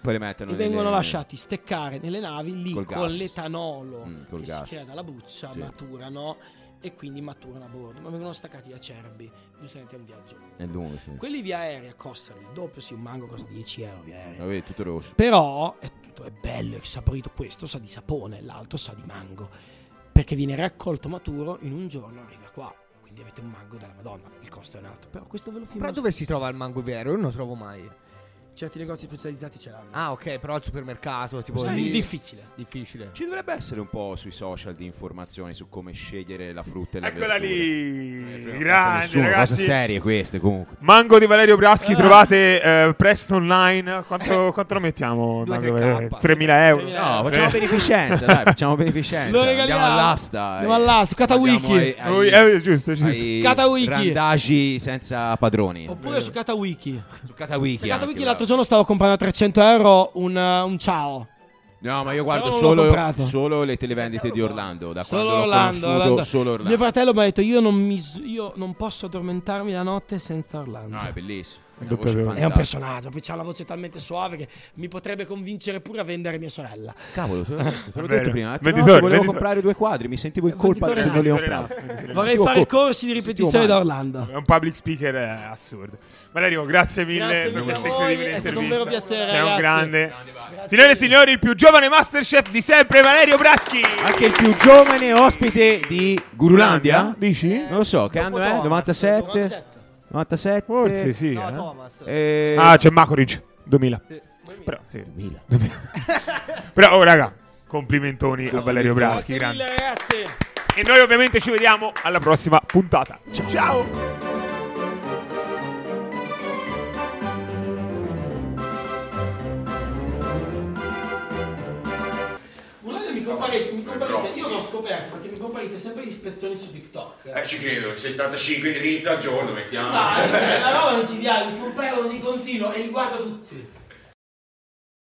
Poi le mettono e vengono nelle- lasciati steccare nelle navi lì Col con gas. l'etanolo Mm, col che gas. si crea dalla buccia, Sì. maturano e quindi maturano a bordo. Ma vengono staccati a Cerbi. Giustamente è un viaggio lungo. È lungo, sì. Quelli via aerea costano il doppio, sì, un mango costa 10 euro via aerea. Vedi, tutto rosso. Però è tutto è bello, è saporito. Questo sa di sapone, l'altro sa di mango. Perché viene raccolto maturo in un giorno arriva. Quindi avete un mango della Madonna. Il costo è un altro. Però questo ve lo filmo. Però dove si trova il mango vero? Io non lo trovo mai. Certi negozi specializzati ce l'hanno. Ah, ok, però al supermercato, tipo È lì- difficile. difficile. Ci dovrebbe essere un po' sui social di informazioni su come scegliere la frutta e la Eccola verdura. lì, Eh, grande nessuno, ragazzi. cose serie queste comunque. Mango di Valerio Braschi, Ah. trovate eh, presto online. Quanto, quanto lo mettiamo? Due, No, tre dove- K. 3.000 euro. 3.000 No, Eh, facciamo eh. beneficenza, dai, facciamo beneficenza. Lo regaliamo. Andiamo all'asta. Andiamo eh. all'asta, ai- Oh, eh, giusto, giusto. ai Katawiki. randagi senza padroni. Oppure su Katawiki. Su Katawiki. Su Katawiki anche, l'altro giorno stavo comprando a 300 euro un, uh, un ciao. No, ma io guardo solo, solo le televendite di Orlando. Da Solo quando Orlando, Orlando. solo Orlando. Mio fratello mi ha detto io non, mi io non posso addormentarmi la notte senza Orlando. No, è bellissimo. È un personaggio, poi c'ha la voce talmente suave che mi potrebbe convincere pure a vendere mia sorella. Cavolo, te l'ho <laughs> detto, prima. Notte volevo venditore. comprare due quadri, mi sentivo in colpa Venditore se non li ho no, comprati. no. Vorrei fare co- corsi di ripetizione da Orlando. È un public speaker eh, assurdo. Valerio, grazie mille Grazie per questa incredibile è stato un intervista. vero piacere, Sei un grande. Signore e signori, il più giovane Masterchef di sempre, Valerio Braschi. Anche il più giovane ospite di Gurulandia? Dici? Non lo so, che anno è? Thomas, 97? 97. 97? Forse sì. No, eh. Thomas. Eh, Ah, c'è Makoric, 2000. Però, sì. 2000. <laughs> Però, oh, raga, complimentoni a Valerio Braschi, Grazie mille ragazzi. E noi ovviamente ci vediamo alla prossima puntata. Ciao. Ciao. Comparite, mi comparite, io l'ho scoperto perché mi comparite sempre gli spezzoni su TikTok. Eh, ci credo, 65 indirizzi al giorno, mettiamo. Dai, cioè, la roba non si dia, mi comparano di continuo e li guardo tutti.